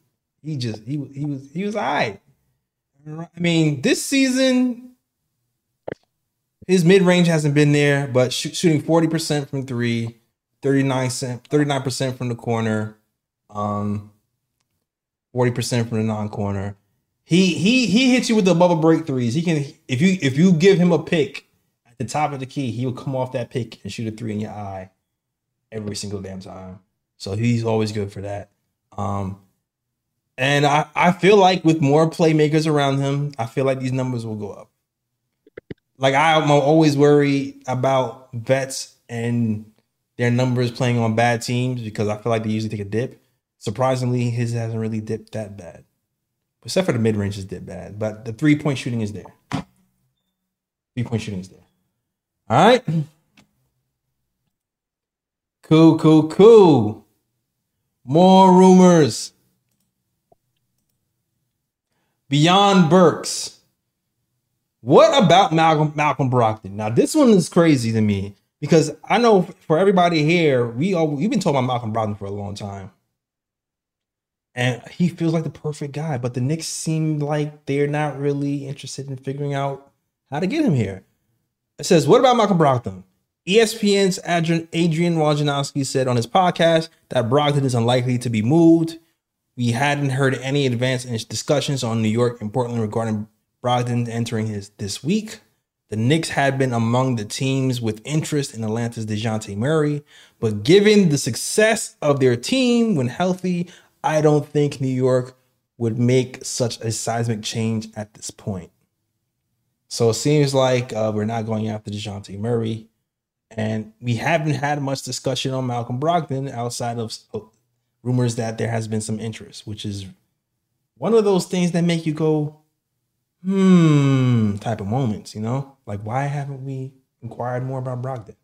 He just he he was he was all right. I mean, this season, his mid range hasn't been there, but shoot, shooting 40% from three, 39 39% from the corner, um, 40% from the non-corner. He he he hits you with the bubble break threes. He can if you if you give him a pick at the top of the key, he will come off that pick and shoot a three in your eye every single damn time. So he's always good for that. Um, and I, I feel like with more playmakers around him, I feel like these numbers will go up. Like I'm always worried about vets and their numbers playing on bad teams because I feel like they usually take a dip. Surprisingly, his hasn't really dipped that bad. Except for the mid range is dip bad. But the three point shooting is there. Three point shooting is there. All right. Cool, cool, cool. More rumors. Beyond Burks. What about Malcolm Malcolm Brogdon? Now this one is crazy to me because I know for everybody here, we all we've been talking about Malcolm Brogdon for a long time. And he feels like the perfect guy, but the Knicks seem like they're not really interested in figuring out how to get him here. It says, What about Malcolm Brogdon? ESPN's Adrian, Wojnarowski said on his podcast that Brogdon is unlikely to be moved. We hadn't heard any advanced discussions on New York and Portland regarding Brogdon entering his this week. The Knicks had been among the teams with interest in Atlanta's Dejounte Murray, but given the success of their team when healthy, I don't think New York would make such a seismic change at this point. So it seems like uh, we're not going after Dejounte Murray. And we haven't had much discussion on Malcolm Brogdon outside of uh, rumors that there has been some interest, which is one of those things that make you go, hmm, type of moments, you know? Like, why haven't we inquired more about Brogdon?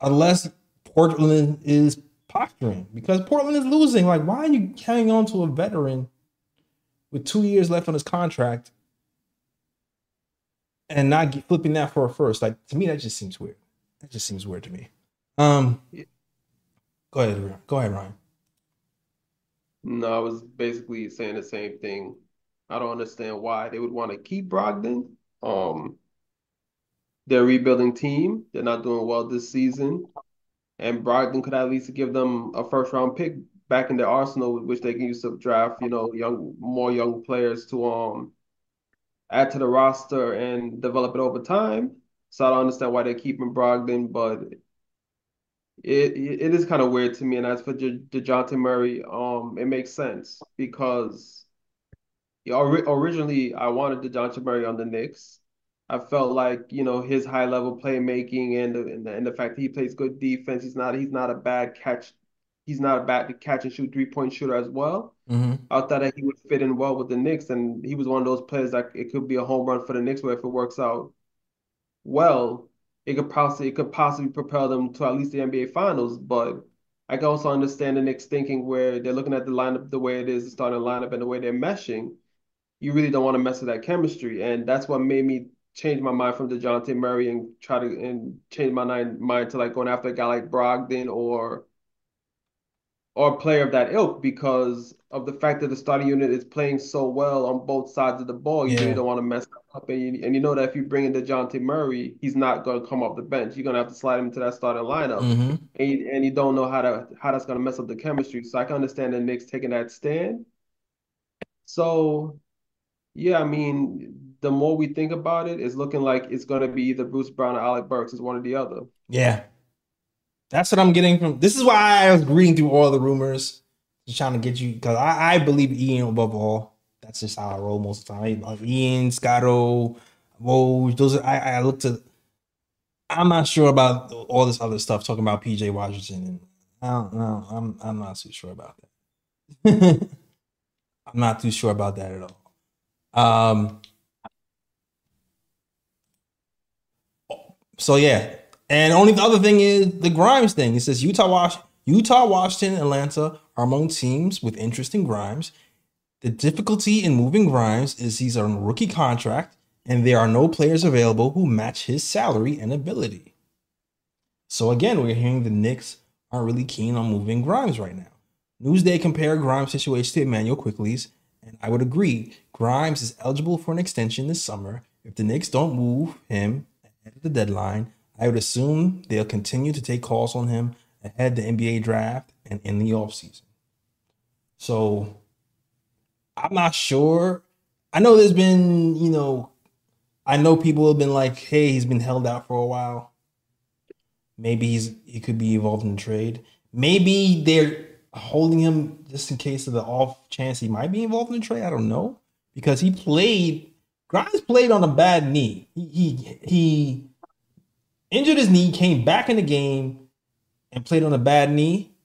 Unless Portland is posturing, because Portland is losing. Like, why are you hanging on to a veteran with two years left on his contract and not flipping that for a first? Like, to me, that just seems weird. That just seems weird to me. Um, go ahead, go ahead, Ryan. No, I was basically saying the same thing. I don't understand why they would want to keep Brogdon. Um, they're rebuilding team. They're not doing well this season. And Brogdon could at least give them a first round pick back in their arsenal, which they can use to draft, you know, young more young players to um add to the roster and develop it over time. So I don't understand why they're keeping Brogdon, but it it is kind of weird to me. And as for De- Dejounte Murray, um, it makes sense because originally I wanted Dejounte Murray on the Knicks. I felt like you know his high level playmaking and the, and the and the fact that he plays good defense. He's not he's not a bad catch. He's not a bad catch and shoot three point shooter as well. Mm-hmm. I thought that he would fit in well with the Knicks, and he was one of those players that it could be a home run for the Knicks. Where if it works out well, it could possibly it could possibly propel them to at least the NBA Finals. But I can also understand the Knicks thinking where they're looking at the lineup the way it is, the starting lineup, and the way they're meshing. You really don't want to mess with that chemistry, and that's what made me change my mind from Dejounte Murray and try to and change my mind, mind to like going after a guy like Brogdon or or a player of that ilk because of the fact that the starting unit is playing so well on both sides of the ball. You Yeah. really don't want to mess up. And you, and you know that if you bring in Dejounte Murray, he's not going to come off the bench. You're going to have to slide him into that starting lineup. Mm-hmm. And you, and you don't know how to how that's going to mess up the chemistry. So I can understand the Knicks taking that stand. So, yeah, I mean, the more we think about it, it's looking like it's going to be either Bruce Brown or Alec Burks. It's one or the other. Yeah. That's what I'm getting from this is why I was reading through all the rumors, just trying to get you because I, I believe Ian above all. That's just how I roll most of the time. Like Ian, Scotto, Woj, those are I, I look to I'm not sure about all this other stuff talking about PJ Washington and I don't know. I'm I'm not too sure about that. (laughs) I'm not too sure about that at all. Um so yeah. And only the other thing is the Grimes thing. It says Utah, Utah, Washington, Atlanta are among teams with interest in Grimes. The difficulty in moving Grimes is he's on a rookie contract, and there are no players available who match his salary and ability. So again, we're hearing the Knicks aren't really keen on moving Grimes right now. Newsday compared Grimes' situation to Immanuel Quickley's, and I would agree. Grimes is eligible for an extension this summer. If the Knicks don't move him at the deadline, I would assume they'll continue to take calls on him ahead of the NBA draft and in the offseason. So I'm not sure. I know there's been, you know, I know people have been like, hey, he's been held out for a while. Maybe he's he could be involved in the trade. Maybe they're holding him just in case of the off chance he might be involved in the trade. I don't know. Because he played Grimes played on a bad knee. He he, he injured his knee, came back in the game, and played on a bad knee.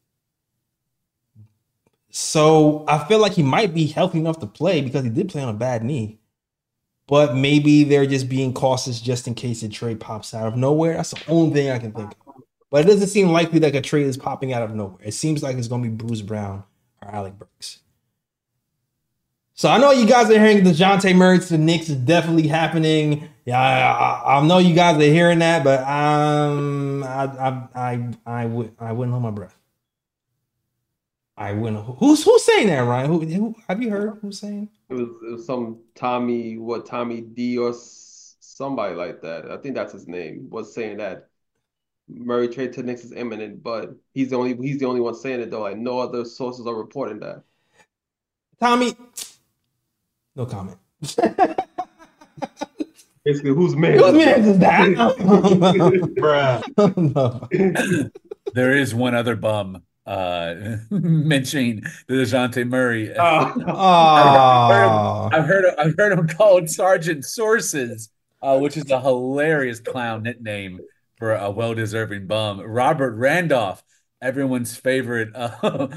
So I feel like he might be healthy enough to play because he did play on a bad knee. But maybe they're just being cautious just in case a trade pops out of nowhere. That's the only thing I can think of. But it doesn't seem likely that a trade is popping out of nowhere. It seems like it's going to be Bruce Brown or Alec Burks. So I know you guys are hearing Dejounte Murray to the Knicks is definitely happening. Yeah, I, I know you guys are hearing that, but um, I I I I would I wouldn't hold my breath. I wouldn't. Who's who's saying that, Ryan? Who, who have you heard? Who's saying? It was, it was some Tommy, what Tommy D or somebody like that. I think that's his name. Was saying that Murray trade to Knicks is imminent, but he's the only he's the only one saying it though. Like no other sources are reporting that. Tommy. No comment. (laughs) Basically, whose man? Whose man is that? (laughs) Bruh. (laughs) no. There is one other bum uh (laughs) mentioning the Dejounte Murray. Oh. I've heard I've heard him called Sergeant Sources, uh, which is a hilarious clown nickname for a well-deserving bum. Robert Randolph, everyone's favorite (laughs) uh,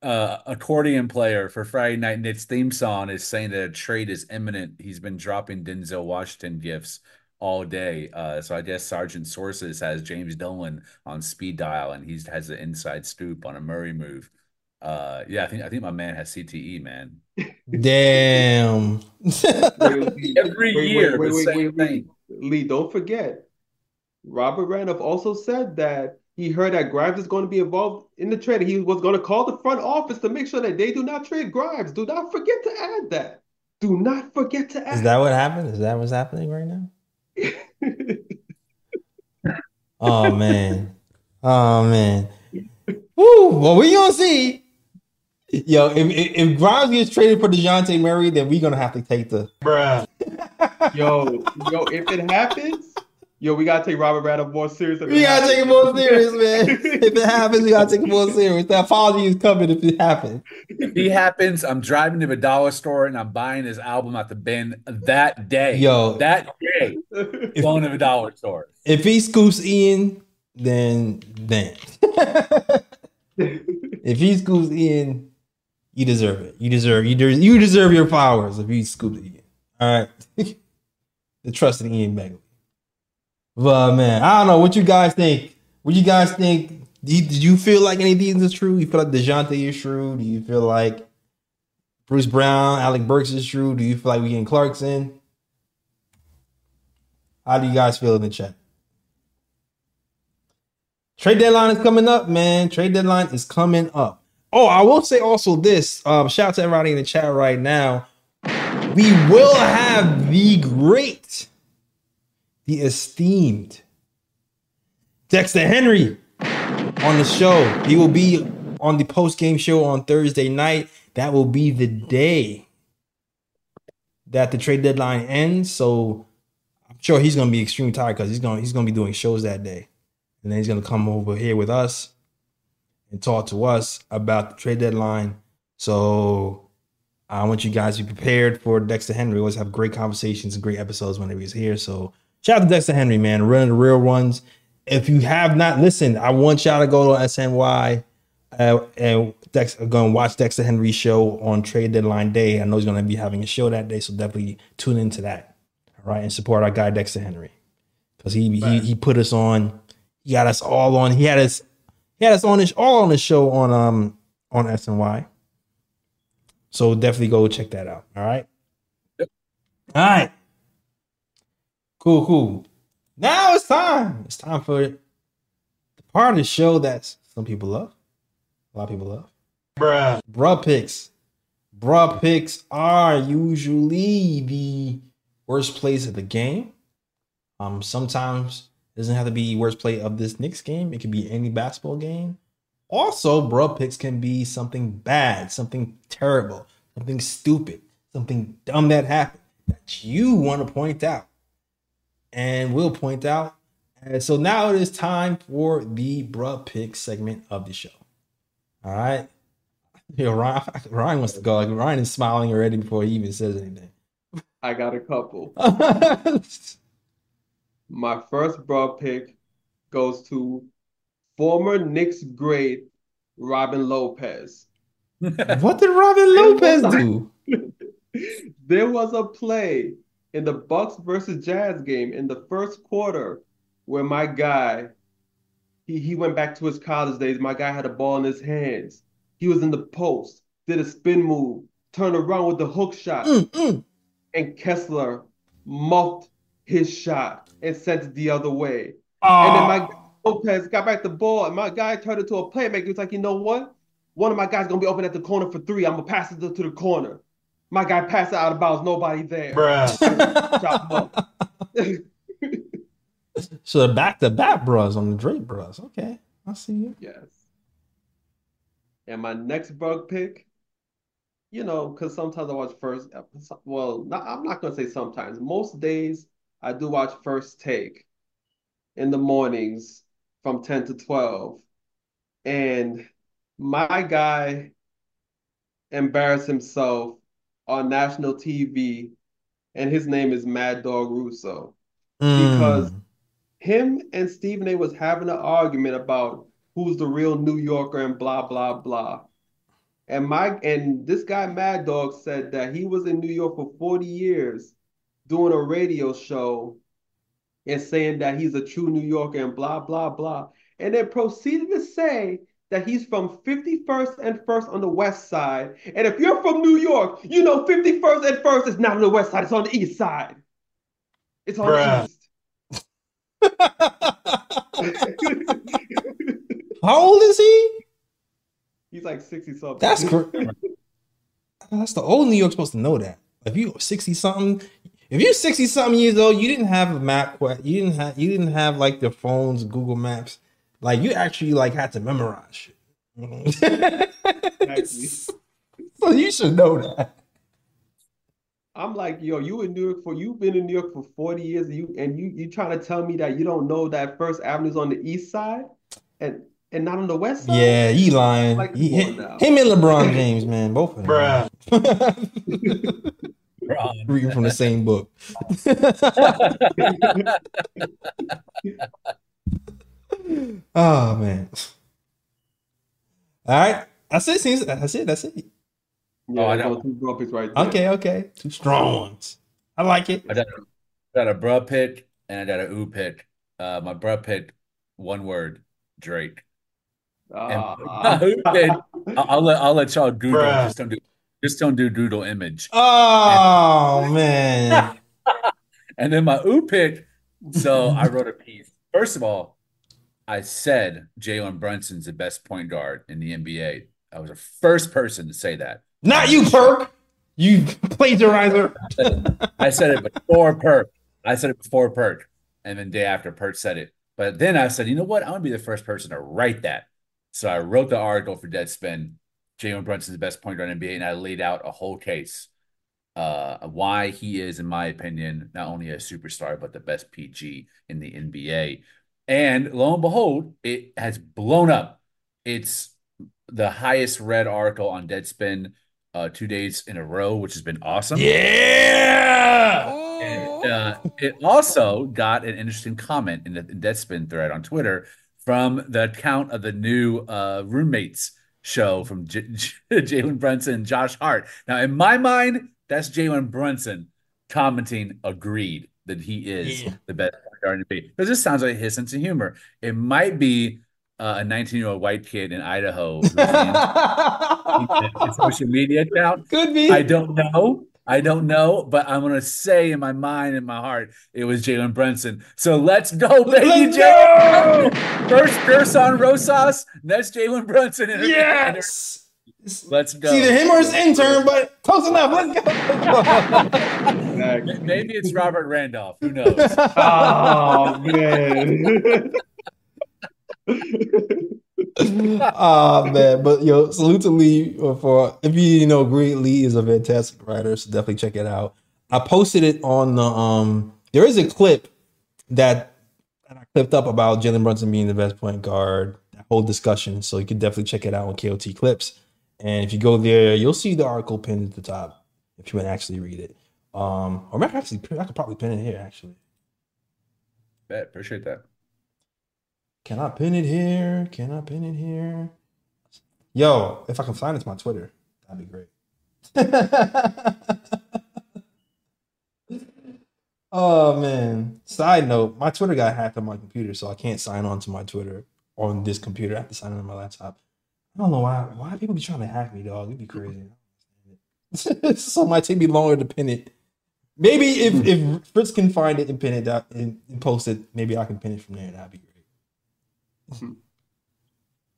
uh, accordion player for Friday Night Knicks theme song, is saying that a trade is imminent. He's been dropping Denzel Washington gifts all day. Uh, so I guess Sergeant Sources has James Dolan on speed dial, and he has an inside scoop on a Murray move. Uh, yeah, I think I think my man has CTE, man. Damn. Every wait, year, wait, the wait, same wait, wait. thing. Lee, don't forget. Robert Randolph also said that he heard that Grimes is going to be involved in the trade. He was going to call the front office to make sure that they do not trade Grimes. Do not forget to add that. Do not forget to add Is that what happened? Is that what's happening right now? (laughs) Oh man. Oh man. Woo! Well, we gonna see. Yo, if, if, if Grimes gets traded for Dejounte Murray, then we gonna have to take the bruh. Yo, yo, if it happens, yo, we gotta take Robert Randall more serious. than We gotta take it more serious, man. (laughs) if it happens, we gotta take it more serious. The apology is coming if it happens. If he happens, I'm driving to the dollar store and I'm buying his album at the bin that day. Yo. that day, (laughs) going to the dollar store. If he scoops Ian, then then. (laughs) if he scoops Ian, you deserve it. You deserve you deserve you deserve your flowers if he scoops Ian. All right. the trust in Ian Begley. But man, I don't know what you guys think. What you guys think? Do you, did you feel like any of these is true? You feel like Dejounte is true? Do you feel like Bruce Brown, Alec Burks is true? Do you feel like we getting Clarkson? How do you guys feel in the chat? Trade deadline is coming up, man. Trade deadline is coming up. Oh, I will say also this. Um, shout out to everybody in the chat right now. We will have the great, the esteemed Dexter Henry on the show. He will be on the post game show on Thursday night. That will be the day that the trade deadline ends. So I'm sure he's gonna be extremely tired because he's gonna he's gonna be doing shows that day, and then he's gonna come over here with us and talk to us about the trade deadline. So I want you guys to be prepared for Dexter Henry. We always have great conversations and great episodes whenever he's here. So shout out to Dexter Henry, man, running the real ones. If you have not listened, I want y'all to go to SNY uh, and Dex, go and watch Dexter Henry's show on trade deadline day. I know he's going to be having a show that day, so definitely tune into that. All right, and support our guy Dexter Henry because he, he he put us on. He got us all on. He had us he had us on his all on the show on um on SNY. So definitely go check that out. All right. All right. Cool, cool. Now it's time. It's time for the part of the show that some people love. A lot of people love. Bruh. Bruh picks. Bruh picks are usually the worst plays of the game. Um, sometimes it doesn't have to be worst play of this Knicks game. It could be any basketball game. Also, bruh picks can be something bad, something terrible, something stupid, something dumb that happened that you want to point out. And we'll point out. And so now it is time for the bruh pick segment of the show. All right. (laughs) Yo, Ryan, (laughs) Ryan wants to go. Like Ryan is smiling already before he even says anything. I got a couple. (laughs) My first broad pick goes to former Knicks great Robin Lopez. what did Robin Lopez do? There was a play in the Bucks versus Jazz game in the first quarter where my guy he, he went back to his college days. My guy had a ball in his hands. He was in the post, did a spin move, turned around with the hook shot, Mm, mm. and Kessler muffed his shot and sent it the other way. And then my guy Lopez got back the ball, and my guy turned into a playmaker. He's like, you know what? One of my guys gonna be open at the corner for three. I'm gonna pass it to, to the corner. My guy passed out of bounds, nobody there. Shot (laughs) him up. (laughs) so the back to back bros on the Drake bros. Okay, I see you. Yes. And my next bug pick, you know, because sometimes I watch first. Well, not, I'm not gonna say sometimes. Most days I do watch First Take in the mornings from 10 to 12. And my guy embarrassed himself on national TV, and his name is Mad Dog Russo. Because Mm. him and Stephen A was having an argument about who's the real New Yorker and blah blah blah. And my and this guy Mad Dog said that he was in New York for 40 years doing a radio show and saying that he's a true New Yorker and blah blah blah. And then proceeded to say that he's from 51st and 1st on the west side. And if you're from New York, you know 51st and 1st is not on the west side, it's on the east side. It's on the east. (laughs) How old is he? He's like 60 something. That's cr- (laughs) that's the old New York supposed to know that. If you 60 something, if you're 60 something years old, you didn't have a map, you didn't have you didn't have like the phones, Google Maps. Like you actually like had to memorize shit. Mm-hmm. (laughs) Exactly. so you should know that. I'm like, yo, you in New York for you've been in New York for 40 years and you and you you trying to tell me that you don't know that First Avenue's on the east side and and not on the west side? Yeah, he lying. Like, He- him, him and LeBron James, man, both of them. Ron. (laughs) Reading from the same book. (laughs) oh man. All right. That's it. Seems that's it. That's it. Yeah, Oh, I those know. two draw picks right there. Okay, okay. Two strong ones. I like it. I got a, got a bruh pick and I got a ooh pick. Uh, my bruh pick, one word, Drake. And Ah. (laughs) ooh pick, I'll, I'll let I'll let y'all Google. Bruh. Just don't do just don't do doodle image. Oh man. (laughs) And then my ooh pick. So I wrote a piece. First of all, I said Jalen Brunson's the best point guard in the NBA. I was the first person to say that. Not you, Perk. You plagiarizer. I said it before Perk. I said it before Perk. And then day after Perk said it. But then I said, you know what? I'm gonna be the first person to write that. So I wrote the article for Deadspin, Jalen Brunson's the best point guard in NBA, and I laid out a whole case uh why he is, in my opinion, not only a superstar, but the best PG in the NBA. And lo and behold, it has blown up. It's the highest read article on Deadspin uh two days in a row, which has been awesome. Yeah. And, uh, it also got an interesting comment in the Deadspin thread on Twitter from the account of the new uh, roommates show from J- J- (laughs) Jalen Brunson and Josh Hart. Now, in my mind, that's Jalen Brunson commenting agreed that he is Yeah. the best point guard in the NBA. Because this sounds like his sense of humor. It might be uh, a 19 year old white kid in Idaho (laughs) social media account Could be. I don't know. I don't know, but I'm gonna say in my mind, in my heart, it was Jalen Brunson. So let's go, baby, Jalen. First Gerson Rosas, next Jalen Brunson. Yes. Let's go. It's either him or his intern, but close enough. Let's go. Exactly. Maybe it's Robert Randolph. Who knows? (laughs) Oh man. Ah (laughs) man, but yo, salute to Lee for if you didn't know, Greg Lee is a fantastic writer, so definitely check it out. I posted it on the um. There is a clip that, that I clipped up about Jalen Brunson being the best point guard. That whole discussion, so you can definitely check it out on KOT Clips. And if you go there, you'll see the article pinned at the top if you want to actually read it. Um, or I could actually, I could probably pin it here actually. Bet, appreciate that. Can I pin it here? Can I pin it here? Yo, if I can find it to my Twitter, that'd be great. (laughs) oh man. Side note, my Twitter got hacked on my computer, so I can't sign on to my Twitter on this computer. I have to sign on my laptop. I don't know why why people be trying to hack me, dog. It'd be crazy. so it (laughs) might take me longer to pin it. Maybe if if Fritz can find it and pin it out and, and post it, maybe I can pin it from there. That'd be great.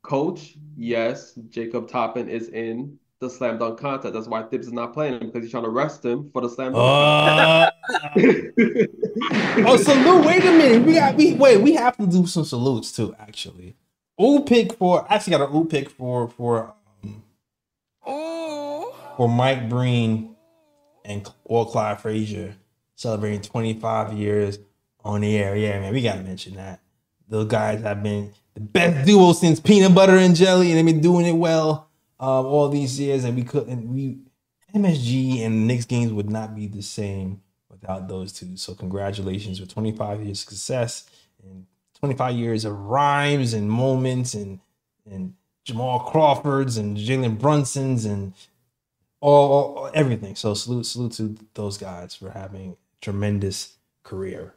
Coach, yes, Jacob Toppin is in the slam dunk contest. That's why Thibs is not playing him because he's trying to rest him for the slam dunk. Uh, (laughs) oh, salute! Wait a minute. We got we wait. We have to do some salutes too. Actually, ooh pick for actually got an ooh pick for for um, for Mike Breen and or Clyde Frazier celebrating 25 years on the air. Yeah, man, we gotta mention that. Those guys have been the best duo since peanut butter and jelly, and they've been doing it well um, all these years. And we couldn't we MSG and Knicks games would not be the same without those two. So congratulations with 25 years success and 25 years of rhymes and moments and and Jamal Crawfords and Jalen Brunsons and all, all- everything. So salute salute to those guys for having tremendous career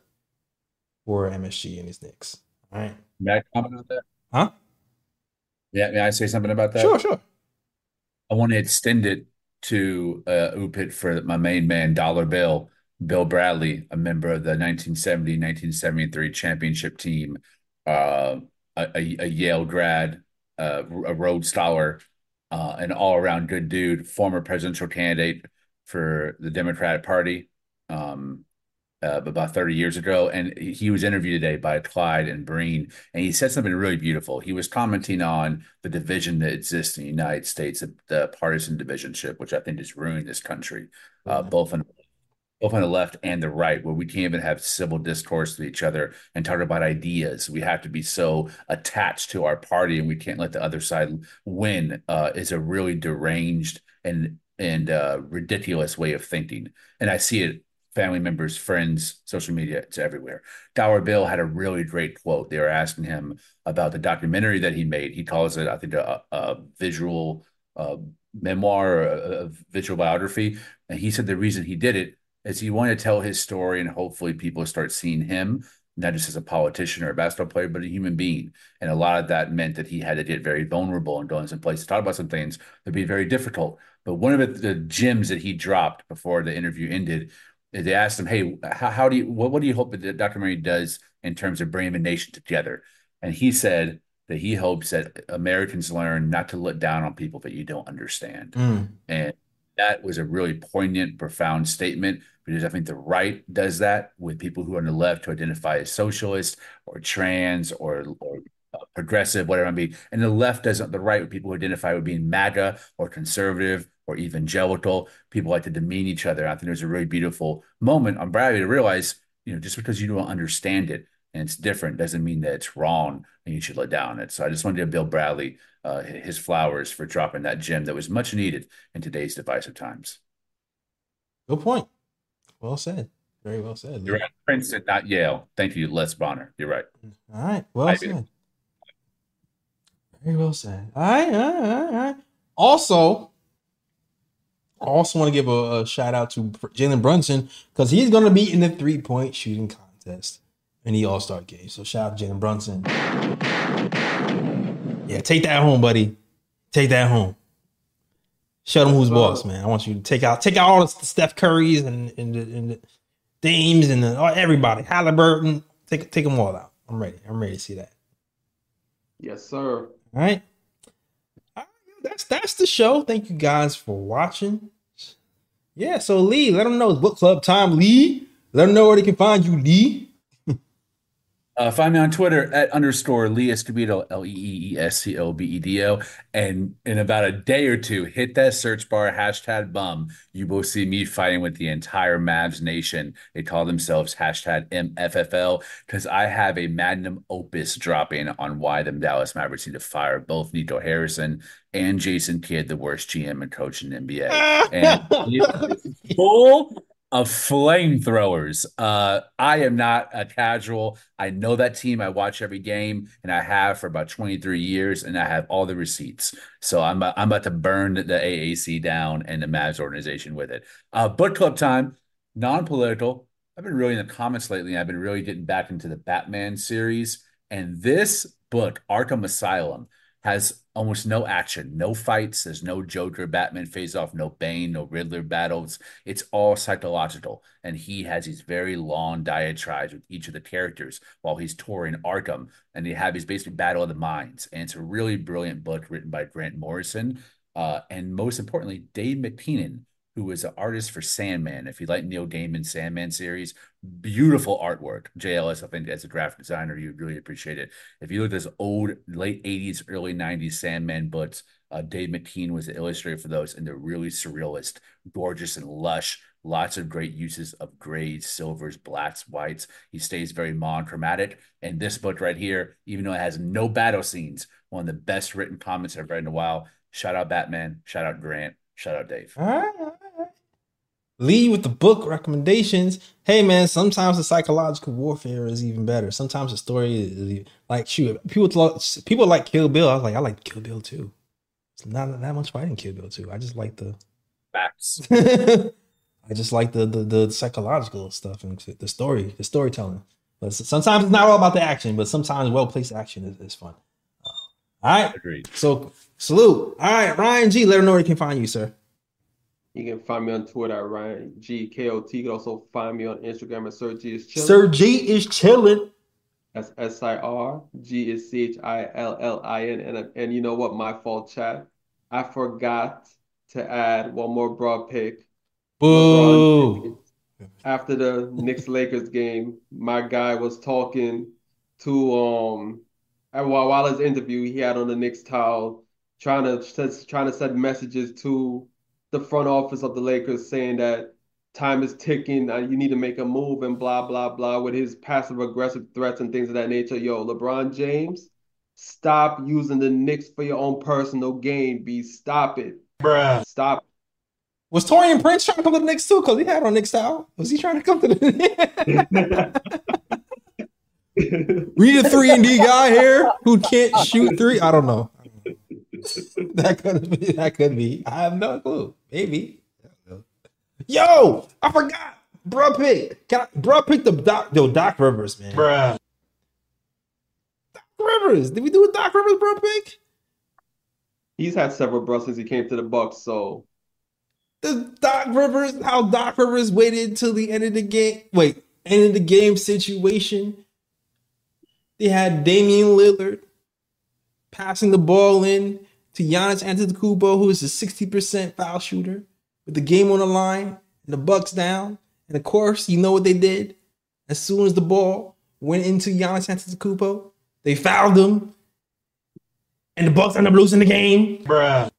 for MSG and his Knicks. All right. May I comment on that? Huh? Yeah, may I say something about that? Sure, sure. I want to extend it to uh, Upit for my main man, Dollar Bill, Bill Bradley, a member of the 1970-1973 championship team. Uh, a, a, Yale grad, uh, a Rhodes Scholar, uh, an all around good dude, former presidential candidate for the Democratic Party. Um, uh, about 30 years ago. And he was interviewed today by Clyde and Breen, and he said something really beautiful. He was commenting on the division that exists in the United States, the partisan divisionship, which I think has ruined this country, uh, both on both on the left and the right, where we can't even have civil discourse with each other and talk about ideas. We have to be so attached to our party, and we can't let the other side win. Uh, is a really deranged and and uh, ridiculous way of thinking, and I see it family members, friends, social media, it's everywhere. Dollar Bill had a really great quote. They were asking him about the documentary that he made. He calls it, I think, a, a visual uh, memoir, a, a visual biography. And he said the reason he did it is he wanted to tell his story and hopefully people start seeing him not just as a politician or a basketball player, but a human being. And a lot of that meant that he had to get very vulnerable and go in some places, to talk about some things that'd be very difficult. But one of the, the gems that he dropped before the interview ended is they asked him, "Hey, how, how do you what, what do you hope that Dr. documentary does in terms of bringing the nation together?" And he said that he hopes that Americans learn not to look down on people that you don't understand. Mm. And that was a really poignant, profound statement because I think the right does that with people who are on the left who identify as socialist or trans or, or uh, progressive, whatever it may be. And the left doesn't, the right with people who identify with being MAGA or conservative or evangelical. People like to demean each other. I think there's a really beautiful moment on Bradley to realize, you know, just because you don't understand it and it's different doesn't mean that it's wrong and you should let down it. So I just wanted to Bill Bradley uh, his flowers for dropping that gem that was much needed in today's divisive times. Good point. Well said. Very well said. You're right. Princeton, not Yale. Thank you, Les Bonner. You're right. All right. Well Ivy. said. Very well said. All right. All right. All right. Also, I also want to give a, a shout out to Jalen Brunson because he's going to be in the three point shooting contest in the All Star game. So shout out to Jalen Brunson. Yeah, take that home, buddy. Take that home. Show them who's boss, man. I want you to take out take out all the Steph Currys and and the, and the Dames and the, everybody. Haliburton. Take take them all out. I'm ready. I'm ready to see that. Yes, sir. All right. All right, That's that's the show. Thank you guys for watching. Yeah, so Lee, let them know it's book club time, Lee. Let them know where they can find you, Lee. Uh, find me on Twitter at underscore Lee Escobedo, L E E E S C O B E D O. And in about a day or two, hit that search bar, hashtag bum. You will see me fighting with the entire Mavs nation. They call themselves hashtag MFFL because I have a magnum opus dropping on why the Dallas Mavericks need to fire both Nico Harrison and Jason Kidd, the worst GM and coach in the NBA. And (laughs) full of flamethrowers. Uh, I am not a casual. I know that team. I watch every game, and I have for about 23 years, and I have all the receipts. So I'm I'm about to burn the AAC down and the Mavs organization with it. Uh, book club time, non-political. I've been really in the comments lately. I've been really getting back into the Batman series, and this book, Arkham Asylum, has almost no action, no fights. There's no Joker, Batman face off, no Bane, no Riddler battles. It's all psychological. And he has these very long diatribes with each of the characters while he's touring Arkham. And they have his basically battle of the minds. And it's a really brilliant book written by Grant Morrison. Uh, and most importantly, Dave McKean, who was an artist for Sandman. If you like Neil Gaiman's Sandman series, beautiful artwork. JLS, I think, as a graphic designer, you'd really appreciate it. If you look at those old late 80s, early 90s Sandman books, uh, Dave McKean was the illustrator for those, and they're really surrealist, gorgeous and lush. Lots of great uses of grays, silvers, blacks, whites. He stays very monochromatic. And this book right here, even though it has no battle scenes, one of the best written comments I've read in a while. Shout out Batman. Shout out Grant. Shout out Dave. All right, all right. Lead with the book recommendations. Hey man, sometimes the psychological warfare is even better. Sometimes the story is like shoot. People lo- people like Kill Bill. I was like, I like Kill Bill too. It's not that much fighting Kill Bill too. I just like the Facts. (laughs) I just like the, the the psychological stuff and the story, the storytelling. But sometimes it's not all about the action, but sometimes well placed action is, is fun. Uh, all right, Agreed. so salute. All right, Ryan G. Let them know where they can find you, sir. You can find me on Twitter at Ryan G K O T. You can also find me on Instagram at Sir G is chilling. Sir G is chilling. That's S I R. G is C H I L L I N. And and you know what? My fault, chat. I forgot to add one more broad pick. LeBron Boo. After the Knicks Lakers game, my guy was talking to um and while while his interview he had on the Knicks towel trying to trying to send messages to the front office of the Lakers saying that time is ticking, uh, you need to make a move and blah blah blah with his passive aggressive threats and things of that nature. Yo, LeBron James, stop using the Knicks for your own personal gain, B. Stop it. Bruh. Stop. Was Taurean Prince trying to come to the Knicks too? Because he had on Knicks style. Was he trying to come to the (laughs) We need a three and D guy here who can't shoot three. I don't know. (laughs) That could be. That could be. I have no clue. Maybe. Yo, I forgot. Bro, pick. Can I, bro, pick the Doc. Yo, Doc Rivers, man. Bruh. Doc Rivers. Did we do a Doc Rivers, bro, pick? He's had several bros since he came to the Bucks, so The Doc Rivers. How Doc Rivers waited till the end of the game. Wait, end of the game situation. They had Damian Lillard passing the ball in to Giannis Antetokounmpo, who is a 60% foul shooter, with the game on the line and the Bucks down. And of course, you know what they did? As soon as the ball went into Giannis Antetokounmpo, they fouled him, and the Bucks end up losing the game. Bruh.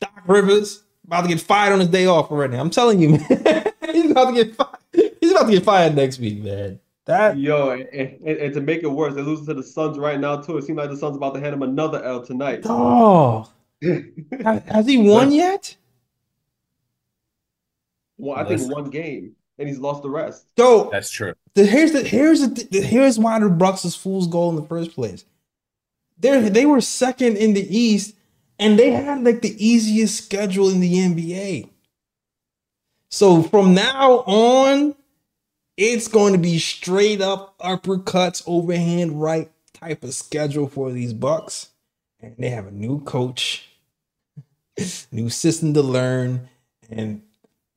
Doc Rivers about to get fired on his day off already. I'm telling you, (laughs) man. He's about to get fired. He's about to get fired next week, man. That yo, and, and, and to make it worse, they're losing to the Suns right now too. It seems like the Suns about to hand him another L tonight. oh, has, has he won yet? Well, I think one game, and he's lost the rest. So That's true. the, here's the here's the, the here's why the Bucks is fool's goal in the first place. They they were second in the East, and they had like the easiest schedule in the NBA. So from now on, it's going to be straight up uppercuts, overhand right type of schedule for these Bucks, and they have a new coach, (laughs) new system to learn, and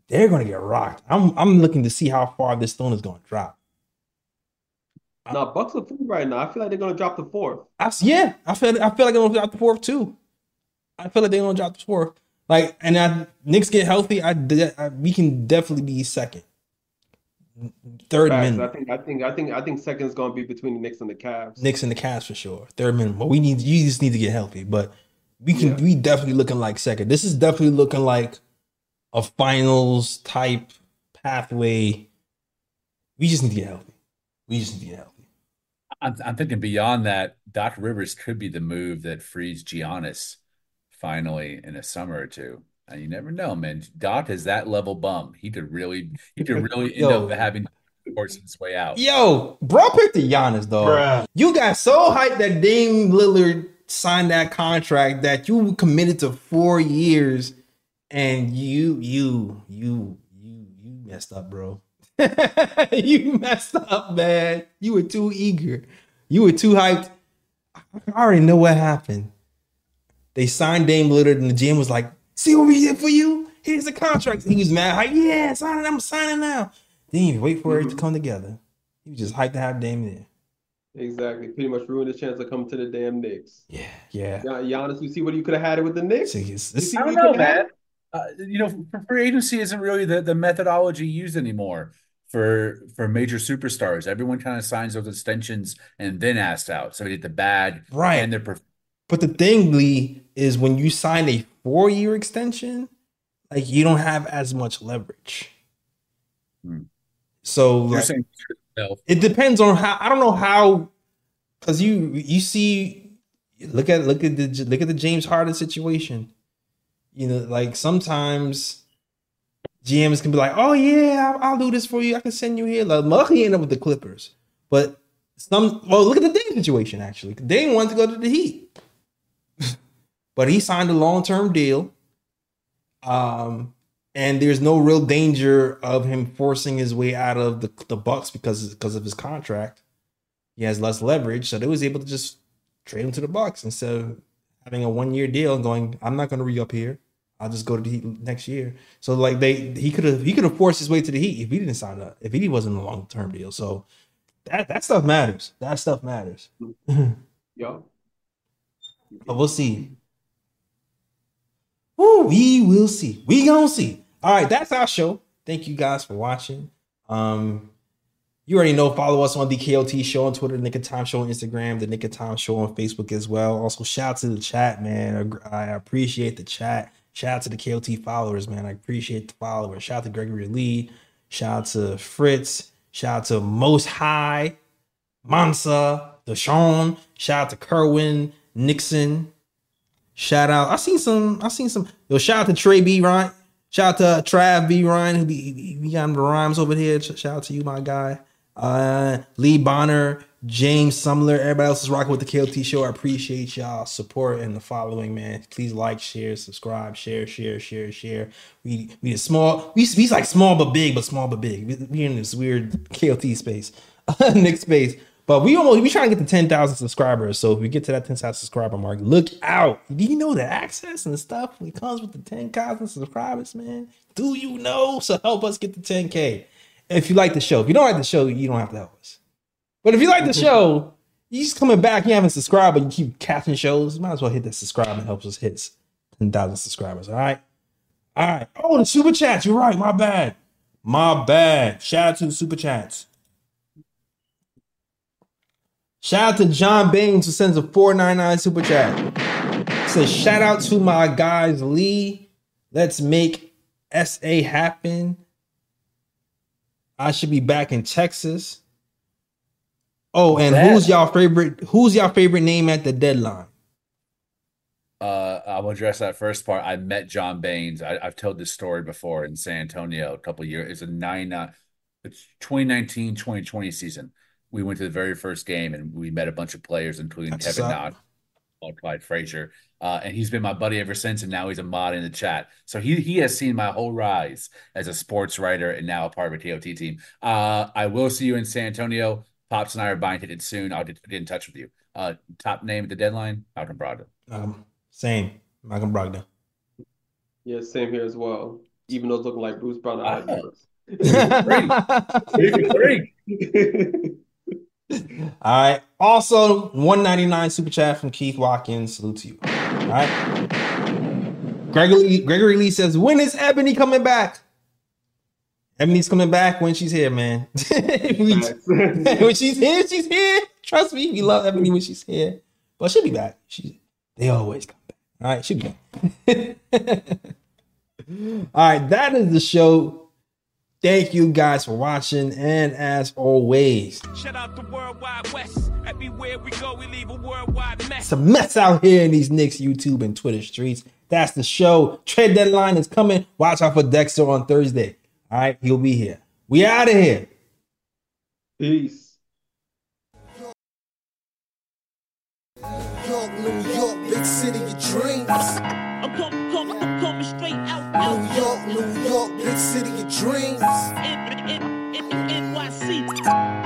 they're going to get rocked. I'm I'm looking to see how far this stone is going to drop. Now Bucks are three right now. I feel like they're gonna drop the fourth. I, yeah, I feel I feel like they're gonna drop the fourth too. I feel like they're gonna drop the fourth. Like, and I Knicks get healthy. I, I we can definitely be second, third Facts. I think I think I think I think second is gonna be between the Knicks and the Cavs. Knicks and the Cavs for sure. Third minimum. But we need you just need to get healthy. But we can Yeah. we definitely looking like second. This is definitely looking like a finals type pathway. We just need to get healthy. We just need to get healthy. I'm, I'm thinking beyond that, Doc Rivers could be the move that frees Giannis finally in a summer or two. And you never know, man. Doc is that level bum. He could really, he could (laughs) really end Yo. up having to force his way out. Yo, bro, pick the Giannis, though. Bruh. You got so hyped that Dame Lillard signed that contract that you committed to four years, and you, you, you, you, you messed up, bro. (laughs) you messed up, man. You were too eager. You were too hyped. I already know what happened. They signed Dame Lillard, and the GM was like, "See what we did for you? Here's the contract." He was mad, like, "Yeah, signing. I'm signing now." Didn't even wait for it to come together. He was just hyped to have Dame there. Exactly. Pretty much ruined his chance of coming to the damn Knicks. Yeah, yeah. Gian- Giannis, you see what you could have had it with the Knicks? See, it's- it's- see I don't you know, could man. Uh, you know, free agency isn't really the, the methodology used anymore for for major superstars. Everyone kind of signs those extensions and then asks out. So they get the bad Right. and they're perf- But the thing, Lee, is when you sign a four year extension, like you don't have as much leverage. Hmm. So like, it depends on how I don't know how because you you see look at look at the look at the James Harden situation. You know, like sometimes GMs can be like, "Oh yeah, I'll, I'll do this for you. I can send you here." Like, luckily, ended up with the Clippers, but some well, look at the Dame situation. Actually, Dame wanted to go to the Heat, but he signed a long term deal. Um, and there's no real danger of him forcing his way out of the, the Bucks because because of his contract. He has less leverage, so they was able to just trade him to the Bucks instead of having a one year deal and going, I'm not going to re up here. I'll just go to the Heat next year. So like they he could have he could have forced his way to the Heat if he didn't sign up if he wasn't a long term deal. So that that stuff matters. That stuff matters. Yo. (laughs) But we'll see. We will see. We gonna see. All right, that's our show. Thank you guys for watching. Um, you already know. Follow us on the KOT Show on Twitter, the Knick of Time Show on Instagram, the Knick of Time Show on Facebook as well. Also, shout out to the chat, man. I appreciate the chat. Shout out to the KOT followers, man. I appreciate the followers. Shout out to Gregory Lee. Shout out to Fritz. Shout out to Most High, Mansa, Deshaun. Shout out to Kerwin, Nixon. Shout out. I seen some. I seen some. Yo, shout out to Trey B. Ryan. Shout out to Trav B. Ryan who be he be on the rhymes over here. Shout out to you, my guy. Uh, Lee Bonner, James Sumler, everybody else is rocking with the KLT show. I appreciate y'all support and the following, man. Please like, share, subscribe, share, share, share, share. We we a small, we we like small but big, but small but big. We, we in this weird KLT space, (laughs) Nick space. But we almost we trying to get to 10,000 subscribers. So if we get to that 10,000 subscriber mark, look out. Do you know the access and stuff when it comes with the 10,000 subscribers, man? Do you know? So help us get to 10K. If you like the show, if you don't like the show, you don't have to help us. But if you like the show, you just coming back, you haven't subscribed, but you keep catching shows, You might as well hit that subscribe and helps us hit 10,000 subscribers. All right. All right. Oh, the super chats. You're right. My bad. My bad. Shout out to the super chats. Shout out to John Baines who sends a 499 super chat. Says shout out to my guys Lee. Let's make SA happen. I should be back in Texas. Oh, and That- who's y'all favorite? Who's y'all favorite name at the deadline? Uh, I'll address that first part. I met John Baines. I, I've told this story before in San Antonio a couple years. It's a nine, uh, it's 2019, 2020 season. We went to the very first game and we met a bunch of players, including That's Kevin what's Knox, Clyde Frazier. Uh, and he's been my buddy ever since, and now he's a mod in the chat. So he he has seen my whole rise as a sports writer and now a part of a TOT team. Uh, I will see you in San Antonio. Pops and I are buying tickets soon. I'll get, get in touch with you. Uh, top name at the deadline, Malcolm Brogdon. Um, same. Malcolm Brogdon. Yeah, same here as well. Even though it's looking like Bruce Brown, I like (laughs) (laughs) All right. Also, 199 super chat from Keith Watkins. Salute to you. All right. Gregory Gregory Lee says, when is Ebony coming back? Ebony's coming back when she's here, man. (laughs) (laughs) When she's here, she's here. Trust me, we love Ebony when she's here. But she'll be back. She they always come back. All right, she'll be back. (laughs) All right, that is the show. Thank you guys for watching. And as always, Shout out to Worldwide West. Everywhere we go, we leave a worldwide mess. it's a mess out here in these Knicks YouTube and Twitter streets. That's the show. Trade deadline is coming. Watch out for Dexter on Thursday. All right, he'll be here. We out of here. Peace. York, New York, big city of dreams. I'm coming, coming, I'm coming straight out, New York, New York, big city of dreams. N- N- NYC.